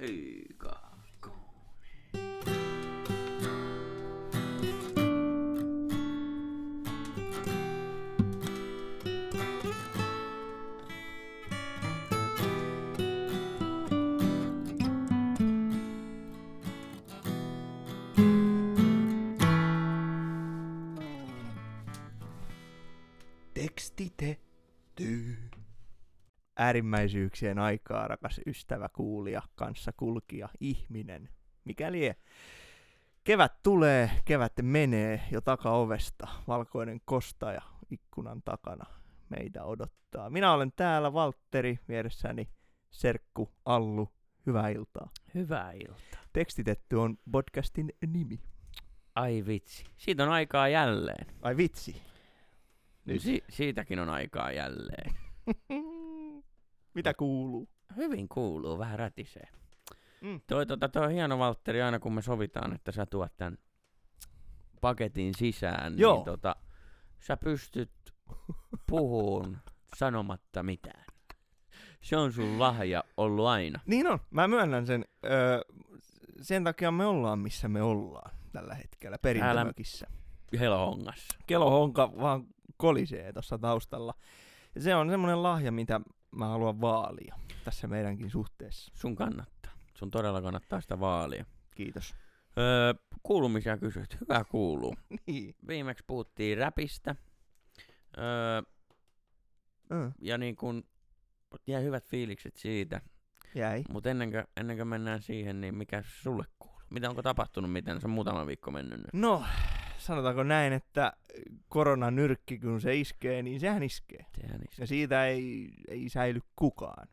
Eikä. Tekstitetty. Äärimmäisyyksien aikaa, rakas ystävä, kuulija, kanssa kulkija, ihminen. Mikäli kevät tulee, kevät menee jo takaovesta, valkoinen kostaja ikkunan takana meitä odottaa. Minä olen täällä, Valtteri, vieressäni Serkku, Allu, hyvää iltaa. Hyvää iltaa. Tekstitetty on podcastin nimi. Ai vitsi. Siitä on aikaa jälleen. Ai vitsi. Nyt. Si- siitäkin on aikaa jälleen. Mitä kuuluu? Hyvin kuuluu, vähän rätisee. Mm. Toi, tota, toi on hieno Valtteri, aina kun me sovitaan, että sä tuot tän paketin sisään, Joo. niin tota, sä pystyt puhuun sanomatta mitään. Se on sun lahja ollut aina. Niin on, mä myönnän sen. Öö, sen takia me ollaan missä me ollaan tällä hetkellä perintömökissä. Helohongassa. Kelohonka vaan kolisee tuossa taustalla. Ja se on semmoinen lahja, mitä mä haluan vaalia tässä meidänkin suhteessa. Sun kannattaa. Sun todella kannattaa sitä vaalia. Kiitos. Öö, kuulumisia kysyt. Hyvä kuuluu. Niin. Viimeksi puhuttiin räpistä. Öö, Ö, ja niin kun jäi hyvät fiilikset siitä. jäi. Mutta ennen kuin, ennen kuin mennään siihen, niin mikä sulle kuuluu? Mitä onko tapahtunut? Miten se on muutama viikko mennyt nyt? No, sanotaanko näin, että koronanyrkki kun se iskee, niin sehän iskee. Sehän is- Ja siitä ei, ei säily kukaan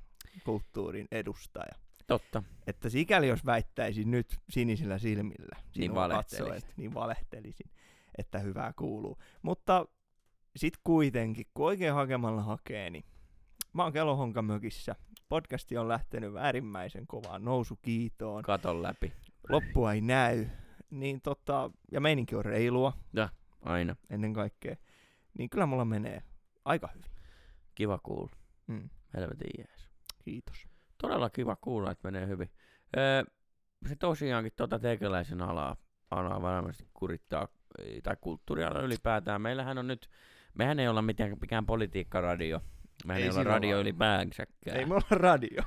kulttuurin edustaja. Totta. Että sikäli jos väittäisin nyt sinisillä silmillä, sinua valehtelisit. katsoen, niin valehtelisin, että hyvää kuuluu. Mutta sit kuitenkin, kun oikein hakemalla hakee, niin mä oon Kelohonkamökissä. Podcasti on lähtenyt äärimmäisen kovaan nousukiitoon. Katon läpi. Loppua ei näy. Niin tota, ja meininki on reilua Aina. ennen kaikkea. Niin kyllä mulla menee aika hyvin. Kiva kuulla. Mm, Helvetin jees. kiitos. Todella kiva kuulla, että menee hyvin. Öö, se tosiaankin tuota tekeläisen alaa, alaa varmasti kurittaa, tai kulttuuriala ylipäätään. Meillähän on nyt, mehän ei olla mitään, mikään politiikkaradio. Mehän ei, Ei olla radio lailla. ylipäänsäkään. Ei mulla ole radio.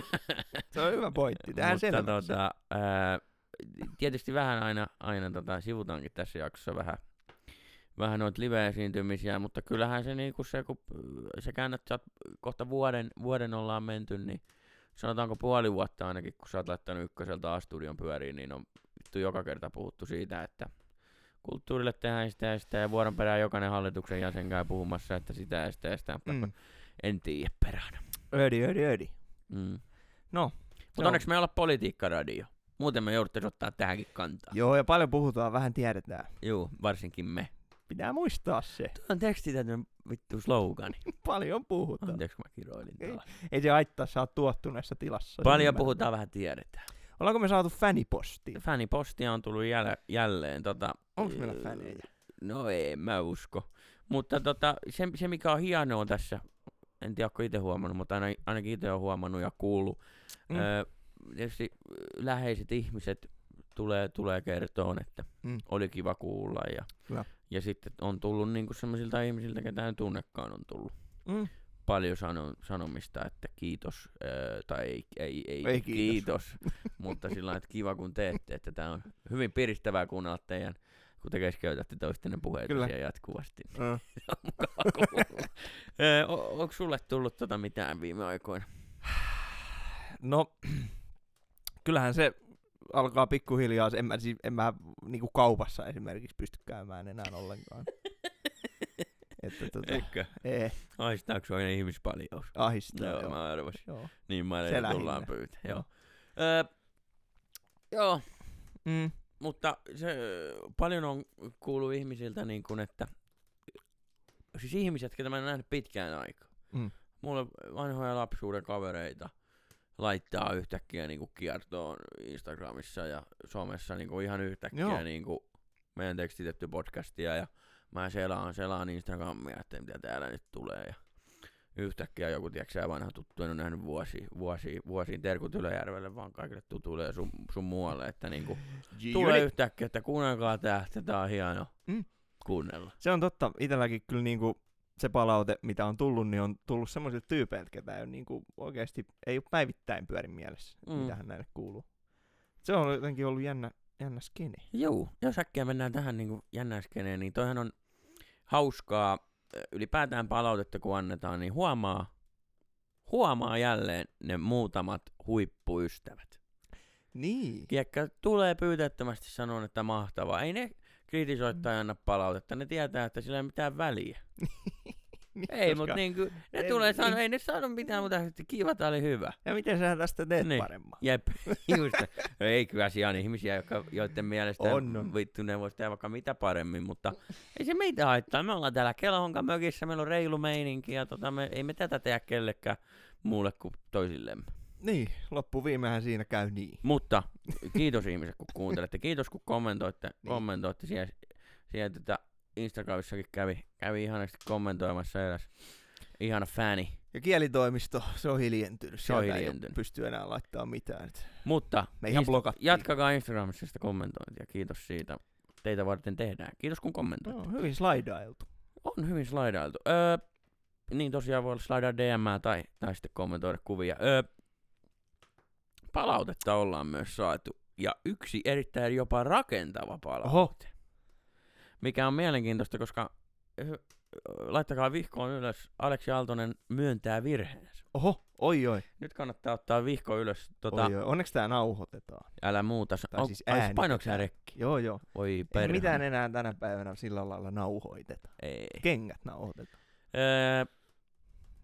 se on hyvä pointti. Tähän Mutta tota, ää, tietysti vähän aina, aina tota, sivutaankin tässä jaksossa vähän, vähän noita live-esiintymisiä, mutta kyllähän se niinku se, kun sä käännät, sä oot kohta vuoden, vuoden ollaan menty, niin sanotaanko puoli vuotta ainakin, kun sä oot laittanut ykköseltä A-studion pyöriin, niin on vittu joka kerta puhuttu siitä, että kulttuurille tehdään sitä ja sitä, ja vuoden perään jokainen hallituksen jäsen käy puhumassa, että sitä ja sitä ja sitä, Mm. en tiedä perään. Ödi, ödi, ödi. Mm. No, Mutta onneksi me ei olla politiikkaradio. Muuten me jouduttaisiin ottaa tähänkin kantaa. Joo, ja paljon puhutaan, vähän tiedetään. Joo, varsinkin me. Pitää muistaa se. Tuo on tekstitetyn vittu slogani. Paljon puhutaan. Anteeksi, mä kiroilin Ei. taas. Ei se haittaa, sä oot tuottuneessa tilassa. Paljon Ymmärrän. puhutaan, vähän tiedetään. Ollaanko me saatu fanipostia? Fanipostia on tullut jäl- jälleen. Tota, Onko meillä öö, faneja? No ei, mä usko. Mutta tota, se, se, mikä on hienoa tässä, en tiedä, onko itse huomannut, mutta aina, ainakin itse on huomannut ja kuullut. Mm. Öö, tietysti läheiset ihmiset tulee, tulee kertoon, että Mm. oli kiva kuulla. Ja, Kyllä. ja sitten on tullut niinku sellaisilta ihmisiltä, ketä en tunnekaan, on tullut Mm. paljon sano, sanomista, että kiitos, öö, tai ei, ei, ei, Ei kiitos. kiitos, mutta sillä että kiva kun teette, että tämä on hyvin piristävää kuunnella teidän, kun te keskeytätte toistenne puheita Kyllä. siellä jatkuvasti. niin se on mukava kuulla. Öö, onko sulle tullut tota mitään viime aikoina? No, kyllähän se alkaa pikkuhiljaa, en mä, siis, en mä niinku kaupassa esimerkiksi pysty käymään enää ollenkaan. että tota, Eikö? ei, Haistaako sua ihmispaljous? ahistaa. Joo, joo. mä arvasin. Joo. Niin mä Se tullaan pyytää. Joo. Öö, joo, Mm. mutta se paljon on kuullut ihmisiltä niin kuin, että siis ihmiset, ketä mä en nähnyt pitkään aikaa. Mm. Mulle vanhoja lapsuuden kavereita laittaa yhtäkkiä niin kuin kiertoon Instagramissa ja somessa niin kuin ihan yhtäkkiä Joo. niin kuin meidän tekstitetty podcastia ja mä selaan, selaan Instagramia, että mitä täällä nyt tulee. Ja yhtäkkiä joku, tiedätkö vanha tuttu, en ole nähnyt vuosia, vuosia, vuosiin Terkut Ylöjärvelle, vaan kaikille tutuille ja sun, sun muualle, että niinku, tulee yhtäkkiä, että kuunnelkaa tää, että tää on hieno Mm. kuunnella. Se on totta. Itselläkin kyllä niinku se palaute, mitä on tullut, niin on tullut semmoisilta tyypeiltä, ketä ei ole niinku oikeasti, ei ole päivittäin pyörin mielessä, Mm. mitähän näille kuuluu. Se on jotenkin ollut jännä, jännä skene. Joo, jos äkkiä mennään tähän niin jännäskeneen, niin toihan on hauskaa ö, ylipäätään palautetta, kun annetaan, niin huomaa, huomaa jälleen ne muutamat huippuystävät. Niin. Kiekkä tulee pyytettömästi sanoa, että mahtavaa. Ei ne kritisoi tai anna palautetta, ne tietää, että sillä ei mitään väliä. Niin, Ei, mutta niin kuin, ne tulee sanoa, ei ne sano mitään, mutta kiva, tää oli hyvä. Ja miten sä tästä teet Niin. paremmin? Jep, just. Ei kyllä siellä on ihmisiä, jotka, joiden mielestä On, on. vittu ne voisi tehdä vaikka mitä paremmin, mutta ei se meitä haittaa. Me ollaan täällä Kelahonkan mökissä, meillä on reilu meininki ja tota, me, ei me tätä tehdä kellekään muulle kuin toisillemme. Niin, loppuviimehän siinä käy niin. Mutta kiitos ihmiset, kun kuuntelette. Kiitos, kun kommentoitte, Niin. kommentoitte siellä, siellä tätä Instagramissakin kävi, kävi ihanasti kommentoimassa eräs ihana fani. Ja kielitoimisto, se on hiljentynyt. Se on Sieltä hiljentynyt. Ei pysty enää laittaa mitään. Mutta Me ihan blokattiin. jatkakaa Instagramissa sitä kommentointia. Kiitos siitä. Teitä varten tehdään. Kiitos kun kommentoitte. no, hyvin slaidailtu. On hyvin slaidailtu. Öö, niin tosiaan voi slaidaa DM tai, tai sitten kommentoida kuvia. Öö, palautetta ollaan myös saatu. Ja yksi erittäin jopa rakentava palaute. Oho. Mikä on mielenkiintoista, koska laittakaa vihkoon ylös. Aleksi Aaltonen myöntää virheensä. Oho, oi oi. Nyt kannattaa ottaa vihko ylös. Tota, oi, oi. Onneksi tää nauhoitetaan. älä muuta. Tai Au- siis äänitetään. rekki? Joo, joo. Voi Ei mitään enää tänä päivänä sillä lailla nauhoiteta. Ei. Kengät nauhoitetaan. Öö,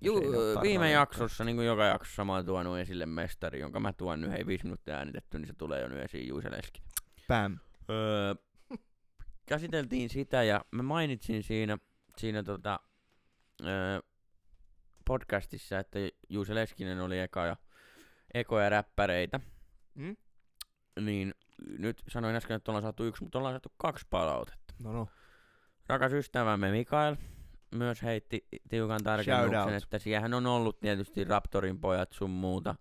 Ju, Jos ei ne ottaa viime jaksossa, niin kuin joka jaksossa, mä oon tuonut esille mestari, jonka mä tuon nyt, hei viisi minuuttia äänitetty, niin se tulee jo nyt esiin Juise Leski. Päm. Öö, käsiteltiin sitä ja mä mainitsin siinä, siinä tota, öö, podcastissa, että Juuse Leskinen oli eka ja, ekoja räppäreitä. Mm? Niin nyt sanoin äsken, että ollaan saatu yksi, mutta ollaan saatu kaksi palautetta. No no. Rakas ystävämme Mikael myös heitti tiukan tarkennuksen, että siihen on ollut tietysti Raptorin pojat sun muuta. Joo.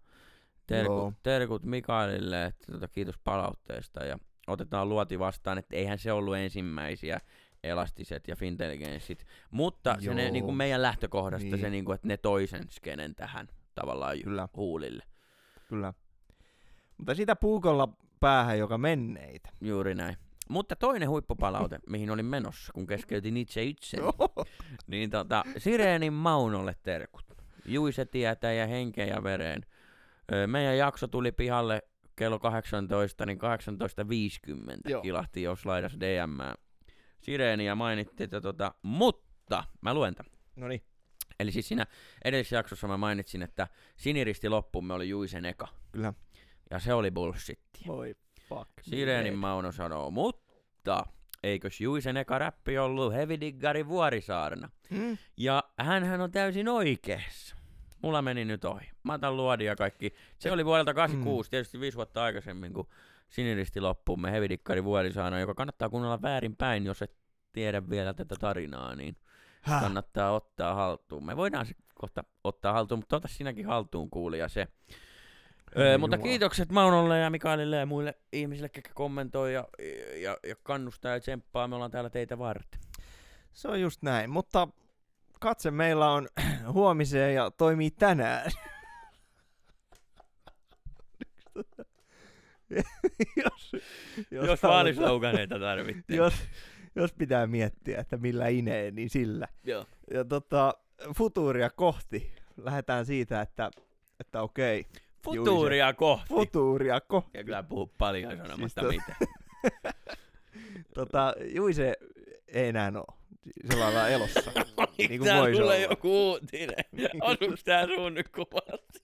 Terkut, terkut Mikaelille, että tota, kiitos palautteesta ja otetaan luoti vastaan, että eihän se ollut ensimmäisiä elastiset ja fintelligenssit, mutta se ne, Joo. niin kuin meidän lähtökohdasta Niin. se, niin kuin, että ne toisen skenen tähän tavallaan Kyllä. huulille. Kyllä. Mutta sitä puukolla päähän, joka menneitä. Juuri näin. Mutta toinen huippupalaute, mihin olin menossa, kun keskeytin itse itseni, Niin tota, Sireenin Maunolle terkut. Juise tietää ja henkeä ja vereen. Meidän jakso tuli pihalle kello 18, niin 18.50 Joo. kilahti jos laidas DM. Sireeniä mainittiin, että tota, mutta mä luen tämän. No niin. Eli siis siinä edellisessä jaksossa mä mainitsin, että siniristi loppumme oli Juisen eka. Kyllä. Ja se oli bullshit. Voi fuck. Sireenin Mauno sanoo, mutta eikös Juisen eka räppi ollut Heavy Diggari Vuorisaarna? Mm? Ja hän on täysin oikeassa. Mulla meni nyt ohi. Mä otan luodin ja kaikki. Se oli vuodelta 86, tietysti viisi vuotta aikaisemmin, kun Siniristi loppuumme Hevidikkari Vuorisaana, joka kannattaa kuunnella väärinpäin, jos et tiedä vielä tätä tarinaa, niin Häh? kannattaa ottaa haltuun. Me voidaan se kohta ottaa haltuun, mutta ota sinäkin haltuun kuulija se. Öö, mutta kiitokset Maunolle ja Mikaelille ja muille ihmisille, jotka kommentoi ja, ja, ja kannustaa ja tsemppaa. Me ollaan täällä teitä varten. Se on just näin, mutta katse meillä on huomiseen ja toimii tänään. jos, Jos, jos vaalisloganeita tarvittiin. jos, jos pitää miettiä, että millä inee, niin sillä. Joo. Ja tota, futuuria kohti. Lähdetään siitä, että, että okei, Futuuria kohti. futuuria kohti. Ja kyllä puhu paljon sanomatta Siis mitään. Tota, Juise ei enää ole sillä lailla elossa. Niin kuin voisi sulle olla. joku uutinen? Osuuks tää sun nyt kuvassa?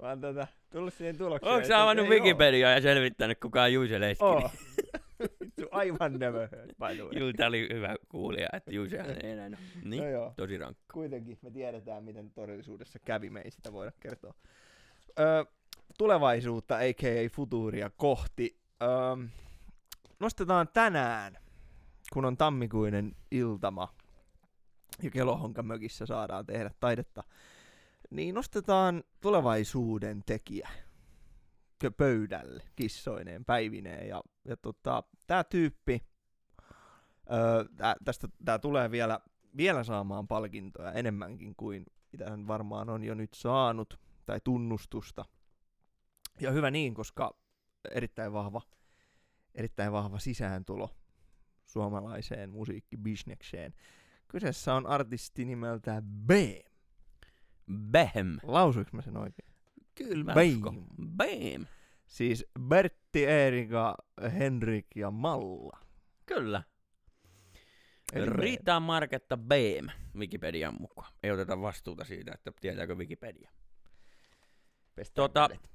Vaan tätä, tullut siihen tulokseen. Onko sä avannut. Wikipediaa ja selvittänyt kuka on Juise Leskinen? Vittu, aivan never heard. Juu, tää oli hyvä kuulija, että Juise ei enää. Niin, No joo, tosi rankka. kuitenkin me tiedetään, miten todellisuudessa kävi, me ei sitä voida kertoa. Öö, tulevaisuutta, a.k.a. futuuria kohti. Öö, nostetaan tänään, kun on tammikuinen iltama, ja Kelohonkamökissä saadaan tehdä taidetta, niin nostetaan tulevaisuuden tekijä pöydälle kissoineen, päivineen. Ja, ja tota, tämä tyyppi, öö, tää, tästä tämä tulee vielä, vielä saamaan palkintoja enemmänkin kuin mitä hän varmaan on jo nyt saanut, tai tunnustusta. Ja hyvä niin, koska erittäin vahva, erittäin vahva sisääntulo suomalaiseen musiikkibisnekseen. Kyseessä on artisti nimeltä B. Behem. Lausuinko mä sen oikein? Kyllä mä uskon. Bam. Siis Bertti, Erika, Henrik ja Malla. Kyllä. Eli. Rita Marketta Beem, Wikipedian mukaan. Ei oteta vastuuta siitä, että tietääkö Wikipedia. Pestään Tota, kädet.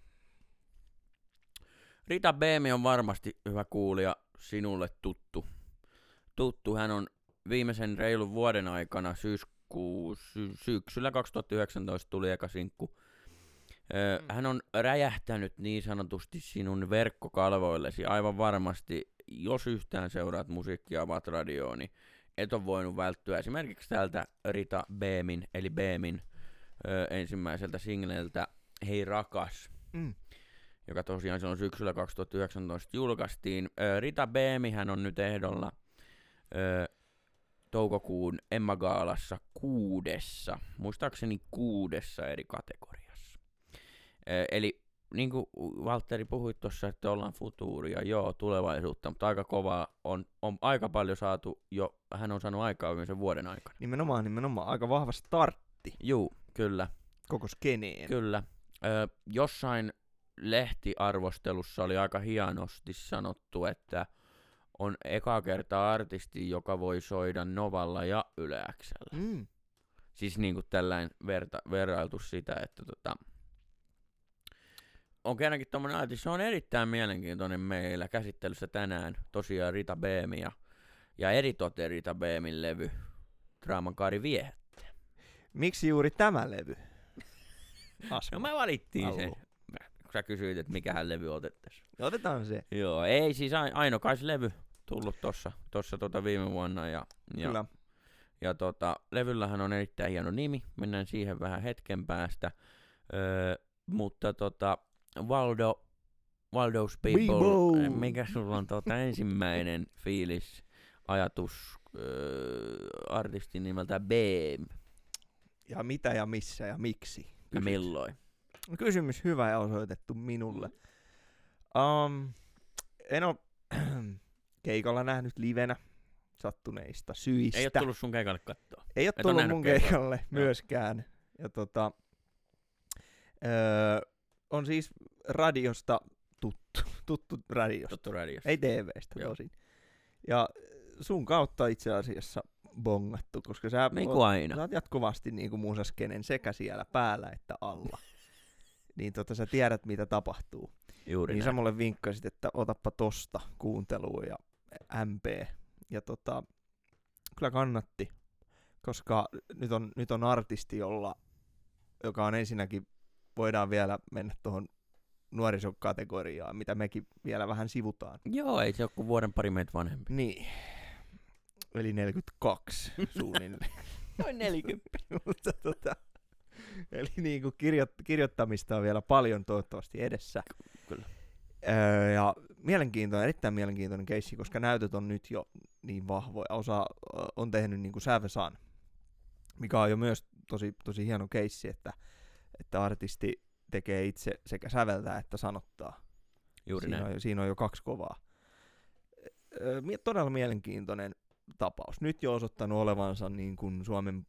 Rita Beemi on varmasti hyvä kuulija, sinulle tuttu. Tuttu, hän on viimeisen reilun vuoden aikana syyskuu, sy- syksyllä 2019 tuli eka sinkku. Ö, Mm. Hän on räjähtänyt niin sanotusti sinun verkkokalvoillesi aivan varmasti, jos yhtään seuraat musiikkia Avat radioon, niin et ole voinut välttyä esimerkiksi tältä Rita Beemin, eli Beemin ö, ensimmäiseltä singleltä Hei rakas Mm. joka tosiaan silloin syksyllä 2019 julkaistiin. Ö, Rita Beemi hän on nyt ehdolla toukokuun Emma Gaalassa kuudessa, muistaakseni kuudessa eri kategoriassa. Eli niin kuin Valtteri puhui tuossa, että ollaan futuuria, joo, tulevaisuutta, mutta aika kovaa on, on aika paljon saatu jo, hän on saanut aikaa viimeisen vuoden aikana. Nimenomaan, nimenomaan. Aika vahva startti Juu, kyllä. koko skeneen. Kyllä. Ö, jossain lehtiarvostelussa oli aika hienosti sanottu, että on eka kertaa artisti, joka voi soida Novalla ja Yle Xllä. Mm. Siis niinku tällainen verta, verrailtu sitä, että tota, on kerrankin tommonen artisti, se on erittäin mielenkiintoinen meillä käsittelyssä tänään. Tosiaan Rita Beemi ja, ja eritoten Rita Beemin levy Draaman kaari vie. Miksi juuri tämä levy? No me valittiin se, Allu. kun sä kysyit, että mikähän levy otettaisiin. Otetaan se. Joo, ei siis ai- ainokais levy tullut tossa, tossa tota viime vuonna ja, ja, Kyllä. ja tota, levyllähän on erittäin hieno nimi, mennään siihen vähän hetken päästä, öö, mutta tota, Waldo, Waldo's People, People. eh, mikä sulla on tota ensimmäinen fiilis, ajatus öö, artistin nimeltä Beam Ja mitä ja missä ja miksi? ja Kysyt. milloin? Kysymys hyvä ja osoitettu minulle. Um, en ole keikalla nähnyt livenä sattuneista syistä. Ei ole tullut sun keikalle kattoa. Ei ole et tullut mun keikalle Joo. myöskään. Ja tota, öö, on siis radiosta tuttu, tuttu radiosta. Tuttu radiossa. Ei TVstä Joo. tosin. Ja sun kautta itse asiassa bongattu, koska sä, Niin oot- kuin aina. sä oot jatkuvasti niin kuin musaskenen sekä siellä päällä että alla. niin tota, sä tiedät, mitä tapahtuu. Juuri niin näin. sä mulle vinkkasit, että otappa tosta kuunteluun ja MP. Ja tota, kyllä kannatti, koska nyt on, nyt on artisti, jolla, joka on ensinnäkin, voidaan vielä mennä tuohon nuorisokategoriaan, mitä mekin vielä vähän sivutaan. Joo, ei se ole kuin vuoden pari meitä vanhempi. Niin. Eli 42 suunnilleen. Noin 40. Mutta tota, eli niin kuin kirjo- kirjoittamista on vielä paljon toivottavasti edessä. Kyllä. Öö, ja mielenkiintoinen, erittäin mielenkiintoinen keissi, koska näytöt on nyt jo niin vahvoja. Osa on tehnyt niin kuin Sävesan, mikä on jo myös tosi, tosi hieno keissi, että, että artisti tekee itse sekä säveltää että sanottaa. Juuri siinä, näin. on, jo- siinä on jo kaksi kovaa. Todella mielenkiintoinen tapaus. Nyt jo osoittanut olevansa niin kuin Suomen,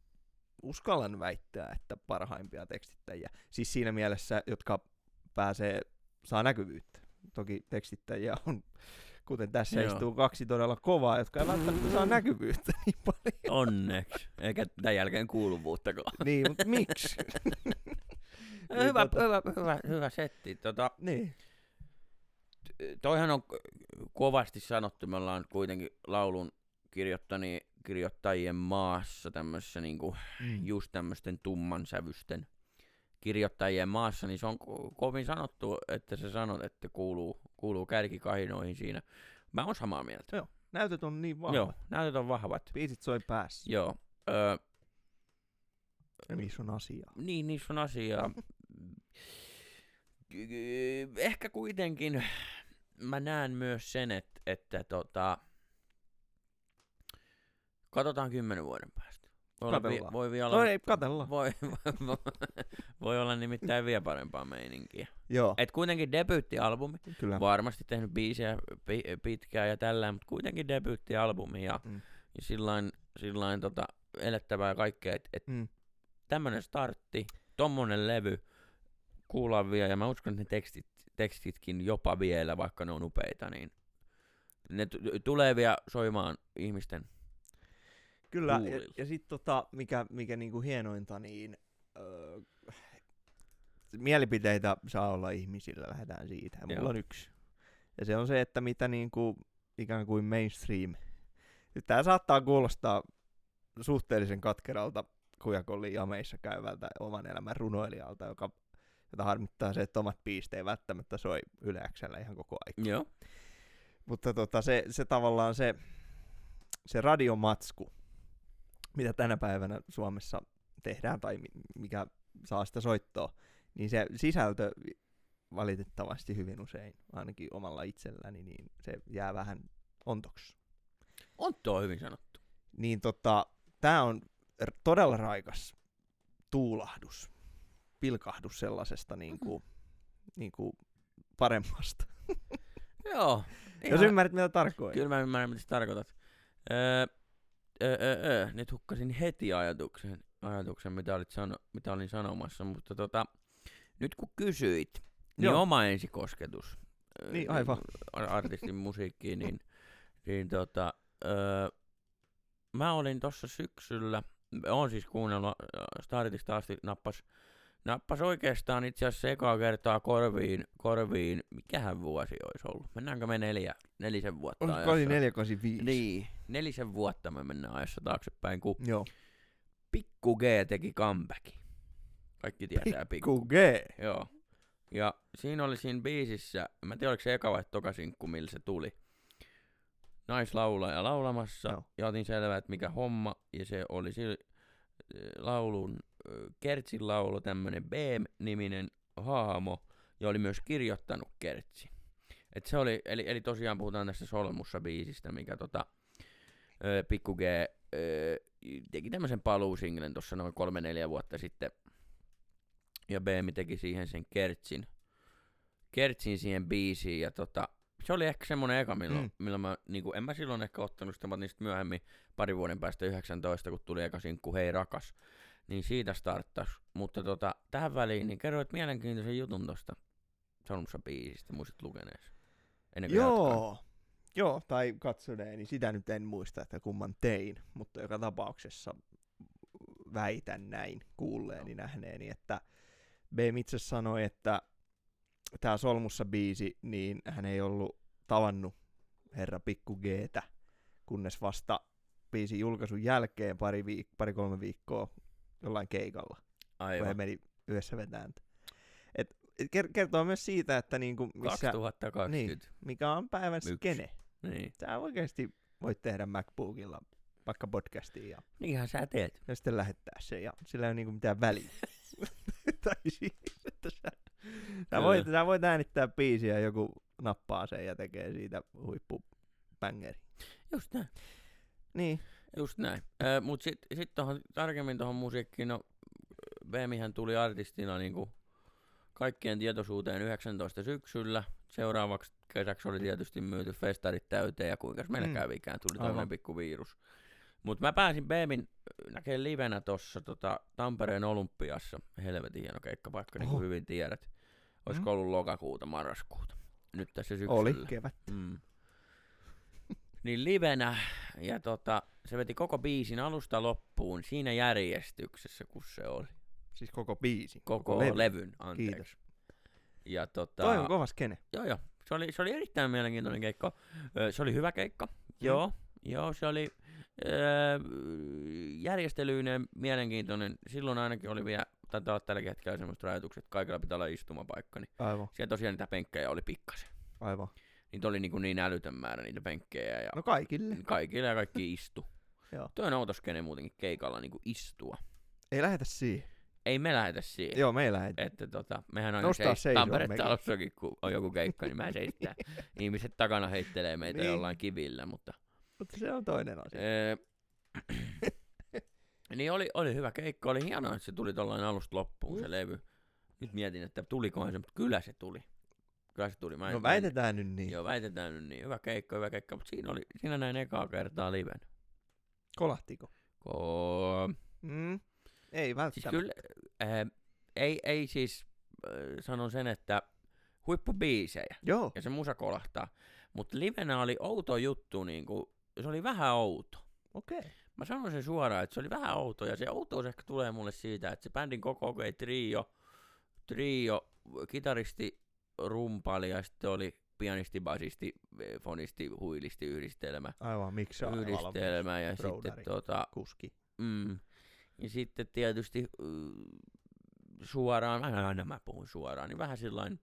uskallan väittää, että parhaimpia tekstittäjiä. Siis siinä mielessä, jotka pääsee, saa näkyvyyttä. Toki tekstittäjiä on, kuten tässä Joo. istuu kaksi todella kovaa, jotka ei välttämättä saa näkyvyyttä niin paljon. Onneksi. Eikä tämän jälkeen kuuluvuuttakaan. Niin, mutta miksi? hyvä, tota- hyvä, hyvä, hyvä setti. Tota, niin. toihan on kovasti sanottu. Me ollaan kuitenkin laulun kirjoittajien maassa tämmöisessä niinku, Mm. just tämmöisten tumman sävysten kirjoittajien maassa, niin se on ko- kovin sanottu, että sä sanot, että kuuluu, kuuluu kärkikahinoihin siinä. Mä oon samaa mieltä. Näytöt on niin vahvat. Joo, näytöt on vahvat. Biisit soi päässä. Joo. Öö, Ja niissä on asiaa. Niin, niissä on asiaa. Ehkä kuitenkin mä näen myös sen, että, että tota, katsotaan kymmenen vuoden päästä. Voi olla, vi, voi, vielä No ei, katella. voi, voi, voi olla nimittäin vielä parempaa meininkiä. Joo, Et kuitenkin debyyttialbumi, kyllä. varmasti tehnyt biisejä pi, pitkään ja tällä, mutta kuitenkin debyyttialbumi ja, Mm. ja sillain, sillain tota, elettävää kaikkea, että et Mm. tämmönen startti, tommonen levy, kuullaan vielä, ja mä uskon, että ne tekstit, tekstitkin jopa vielä, vaikka ne on upeita, niin ne t- tulee vielä soimaan ihmisten. Kyllä, ja, ja sitten tota, mikä, mikä niinku hienointa, niin öö, mielipiteitä saa olla ihmisillä, lähdetään siitä. Ja mulla Joo. on yksi. Ja se on se, että mitä niinku ikään kuin mainstream. Nyt tää saattaa kuulostaa suhteellisen katkeralta kujakolli jameissa käyvältä oman elämän runoilijalta, joka, jota harmittaa se, että omat biisit ei välttämättä soi yleäksellä ihan koko aika. Joo. Mutta tota, se, se tavallaan se, se radiomatsku, mitä tänä päivänä Suomessa tehdään tai mi- mikä saa sitä soittoa, niin se sisältö valitettavasti hyvin usein, ainakin omalla itselläni, niin se jää vähän ontoksi. On tuo hyvin sanottu. Niin tota, tää on todella raikas tuulahdus, pilkahdus sellaisesta niinku, niinku paremmasta. Joo. Jos ymmärrät mitä tarkoitan. Kyllä mä ymmärrän, mitä tarkoitat. Öö, öö, öö, öö. Nyt hukkasin heti ajatuksen, ajatuksen mitä, olit sano, mitä olin sanomassa, mutta tota, nyt kun kysyit, niin Joo. oma ensikosketus Niin, aivan. ar- artistin musiikkiin, niin, niin tota, öö, mä olin tossa syksyllä, on siis kuunnellut startista asti, nappas, nappas oikeastaan itse asiassa ekaa kertaa korviin, korviin, mikähän vuosi olisi ollut? Mennäänkö me neljä, nelisen vuotta Olisiko ajassa? oli 485? Niin, nelisen vuotta me mennään ajassa taaksepäin, kun Joo. Pikku G teki comebackin. Kaikki tietää Pikku. Pikku G. Joo. Ja siinä oli siinä biisissä, mä en tiedä oliko se eka vai toka sinkku, millä se tuli. Naislaulaja laulamassa, Joo. ja otin selvää, että mikä homma, ja se oli sillä laulun, Kertsin laulu, tämmönen B-niminen haamo, ja oli myös kirjoittanut Kertsi. Et se oli, eli, eli tosiaan puhutaan tästä Solmussa biisistä, mikä tota, ö, Pikku G ö, teki tämmöisen paluusinglen tuossa noin kolme neljä vuotta sitten. Ja Beemi teki siihen sen Kertsin, Kertsin siihen biisiin. Ja tota, se oli ehkä semmonen eka, milloin, Mm. milloin mä, niinku, en mä silloin ehkä ottanut sitä, mutta niistä myöhemmin pari vuoden päästä 19, kun tuli eka sinkku Hei rakas. Niin siitä starttas. Mutta tota, tähän väliin, niin kerroit mielenkiintoisen jutun tosta Solmussa biisistä, muistat lukeneesi. Ennen. Joo. Joo, tai katsoneeni, sitä nyt en muista, että kumman tein, mutta joka tapauksessa väitän näin kuulleeni, nähneeni, että B itse sanoi, että tämä Solmussa biisi, niin hän ei ollut tavannut herra Pikku Gtä, kunnes vasta biisin julkaisun jälkeen pari, viik- pari kolme viikkoa jollain keikalla. kun he Aivan. meni yhdessä vetään. Et, et ker- kertoo myös siitä, että niinku, missä, 2020. Niin. mikä on päivän Yksi. skene. Niin. Sä oikeasti voit tehdä MacBookilla vaikka podcastiin ja, Niinhän sä teet. ja sitten lähettää sen ja sillä ei ole niinku mitään väliä. tai siis, että sä, sä, voit, sä voit äänittää biisiä joku nappaa sen ja tekee siitä huippubängeri. Just näin. Niin, Just näin. Ö, mut sit, sit tohon, tarkemmin tuohon musiikkiin, no Beemihän tuli artistina niinku kaikkien tietoisuuteen 19 syksyllä. Seuraavaksi kesäksi oli tietysti myyty festarit täyteen ja kuinka meillä Mm. kävikään, tuli tämmöinen pikku virus. Mutta mä pääsin Beemin näkemään livenä tuossa tota, Tampereen Olympiassa. Helvetin hieno keikkapaikka, niin kuin hyvin tiedät. Olisiko Mm. ollut lokakuuta, marraskuuta. Nyt tässä syksyllä. oli kevät. Mm. Niin livenä, ja tota, se veti koko biisin alusta loppuun siinä järjestyksessä, kun se oli. Siis koko biisi. Koko, levy. levyn, anteeksi. Kiitos. Ja tota, Toi on kova skene. joo, joo. Se oli, se oli erittäin mielenkiintoinen keikka. Se oli hyvä keikka. Joo, joo, se oli öö, järjestelyinen, mielenkiintoinen. Silloin ainakin oli vielä, taitaa olla tälläkin hetkellä semmoiset rajoitukset, että kaikilla pitää olla istumapaikka. Niin Aivan, siellä tosiaan niitä penkkejä oli pikkasen. aivan. Niitä oli niin, kuin niin älytön määrä niitä penkkejä. Ja No kaikille. Kaikille ja kaikki istu. Joo. Toi on outo skene muutenkin keikalla niinku istua. Ei lähetä siihen. Ei me lähetä siihen. Joo, me ei lähetä. Että tota, mehän aina Nostaa seis seisoa Tampere-talossakin, kun on joku keikka, niin mä seistään. Ihmiset takana heittelee meitä Niin. jollain kivillä, mutta... Mutta se on toinen asia. Öö, niin oli, oli hyvä keikka, oli hienoa, että se tuli tuollainen alusta loppuun Mm. se levy. Nyt mietin, että tulikohan se, mutta kyllä se tuli. Kyllä se tuli. Mä en- No väitetään nyt niin. Joo, väitetään nyt niin. Hyvä keikka, hyvä keikka, mutta siinä, oli, siinä näin ekaa kertaa liven. Kolahtiko? Ko- Mm. Ei siis välttämättä. kyllä, äh, ei, ei siis, äh, sanon sen, että huippubiisejä Joo. ja se musa kolahtaa. Mutta livenä oli outo juttu, niin kuin, se oli vähän outo. Okei. Okay. Mä sanon sen suoraan, että se oli vähän outo, ja se outous ehkä tulee mulle siitä, että se bändin koko okay, trio, trio, kitaristi, rumpali ja sitten oli pianisti, basisti, eh, fonisti, huilisti, yhdistelmä, Aivan, miksi yhdistelmä ja sitten roadari. tota, kuski. mm, ja sitten tietysti suoraan, aina, aina mä puhun suoraan, niin vähän sillain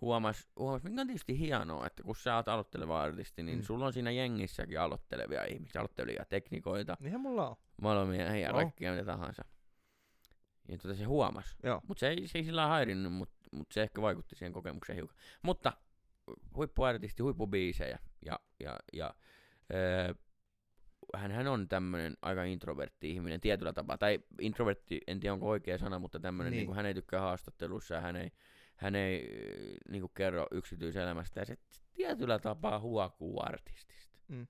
huomas, huomas, mikä on tietysti hienoa, että kun sä oot aloitteleva artisti, niin Mm. sulla on siinä jengissäkin aloittelevia ihmisiä, aloittelevia teknikoita, Niinhän mulla on. ja Joo. kaikkia mitä tahansa. Ja tota se huomas. Mutta se ei, se ei sillä lailla häirinnyt, mutta mut se ehkä vaikutti siihen kokemukseen hiukan. Mutta huippuartisti, huippubiisejä ja, ja, ja öö, hänhän on tämmöinen aika introvertti ihminen tietyllä tapaa. Tai introvertti, en tiedä onko oikea sana, mutta tämmöinen, Niin. niin. hän ei tykkää haastattelussa ja hän ei, hän ei niin kuin kerro yksityiselämästä. Ja se tietyllä tapaa huokuu artistista. Mm.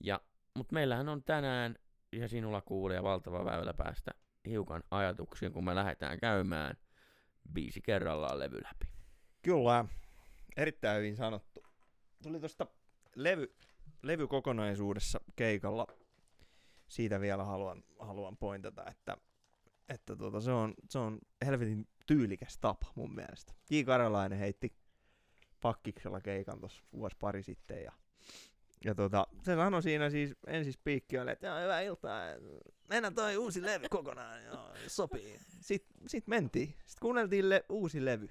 Ja, mutta meillähän on tänään, ja sinulla kuulee valtava väylä päästä hiukan ajatuksiin, kun me lähdetään käymään biisi kerrallaan levy läpi. Kyllä. Erittäin hyvin sanottu. Tuli tuosta levy, levykokonaisuudessa keikalla. Siitä vielä haluan, haluan pointata, että, että tota, se, on, se on helvetin tyylikäs tapa mun mielestä. J. Karjalainen heitti pakkiksella keikan tuossa vuosi pari sitten ja, ja tota, se sanoi siinä siis ensin spiikkiölle, että joo, hyvää iltaa, mennään toi uusi levy kokonaan, joo, sopii. Sitten sit mentiin, sitten kuunneltiin le- uusi levy.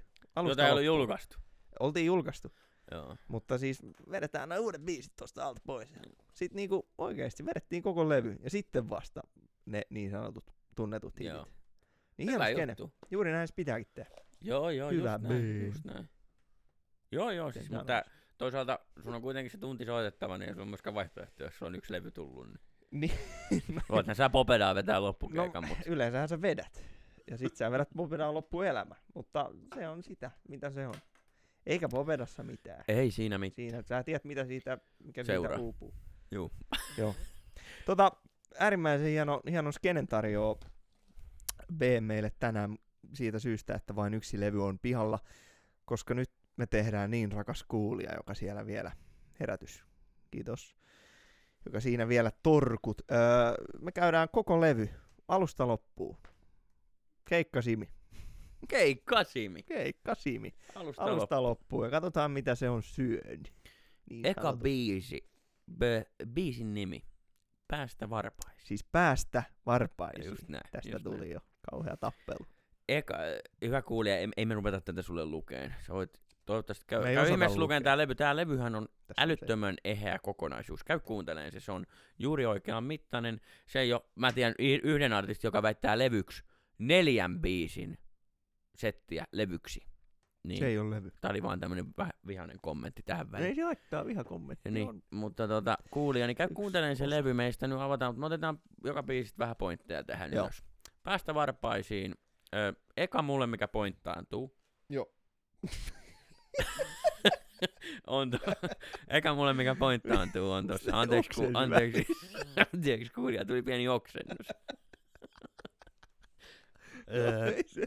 Jota ei ollut julkaistu. Oltiin julkaistu. Joo. Mutta siis vedetään nämä uudet biisit tosta alta pois. Sitten niinku oikeesti vedettiin koko levy ja sitten vasta ne niin sanotut tunnetut hitit. Joo. Niin Hyvä hieno skene. Juuri näin se pitääkin tehdä. Joo, joo, Hyvä just näin, just näin. Joo, joo, siis, mutta toisaalta sun on kuitenkin se tunti soitettava, niin sun on myöskään vaihtoehto, jos on yksi levy tullut. Niin. Niin, Voithan sä popedaa vetää no, loppukeikan, mutta yleensähän sä vedät. Ja sit sä vedät popedaa loppuelämä. Mutta se on sitä, mitä se on. Eikä popedassa mitään. ei siinä mitään. Siinä sä tiedät, mitä siitä, mikä Seuraa. siitä uupuu. Juu. Joo. Tota, äärimmäisen hieno, hieno skenen tarjoaa B meille tänään siitä syystä, että vain yksi levy on pihalla, koska nyt me tehdään niin rakas kuulija, joka siellä vielä herätys. Kiitos. Joka siinä vielä torkut. Öö, me käydään koko levy alusta loppuun. Keikka Simi. Keikka Simi. Keikka Simi. Alusta, Alusta loppuun. Ja katsotaan, mitä se on syönyt. Niin Eka sanotusti. biisi. B- biisin nimi. Päästä varpaisiin. Siis päästä varpaisiin. Just näin. Tästä just tuli näin. jo kauhea tappelu. Eka, hyvä kuulija, ei, ei me rupeta tätä sulle lukeen. Sä voit toivottavasti käy, käy ihmeessä lukeen lukea. tää levy. Tää levyhän on Tässä on se. älyttömän eheä kokonaisuus. Käy kuuntelemaan se, se on juuri oikean mittainen. Se ei ole, mä tiedän yhden artistin, joka väittää levyksi neljän biisin settiä levyksi. Niin, Se ei ole levy. tää oli vaan tämmönen vähän vihainen kommentti tähän väliin. Ei se haittaa vihakommentti. Ja niin, On. mutta tota, kuulija, niin käy kuuntelemaan se osa. levy meistä nyt avataan, mutta me otetaan joka biisistä vähän pointteja tähän Joo. ylös. Päästä varpaisiin. Ö, eka mulle, mikä pointtaantuu. Joo. on to, eka mulle, mikä pointtaantuu, on tossa. Anteeksi, ku, anteeksi, anteeksi, kuulija, tuli pieni oksennus. Ei se,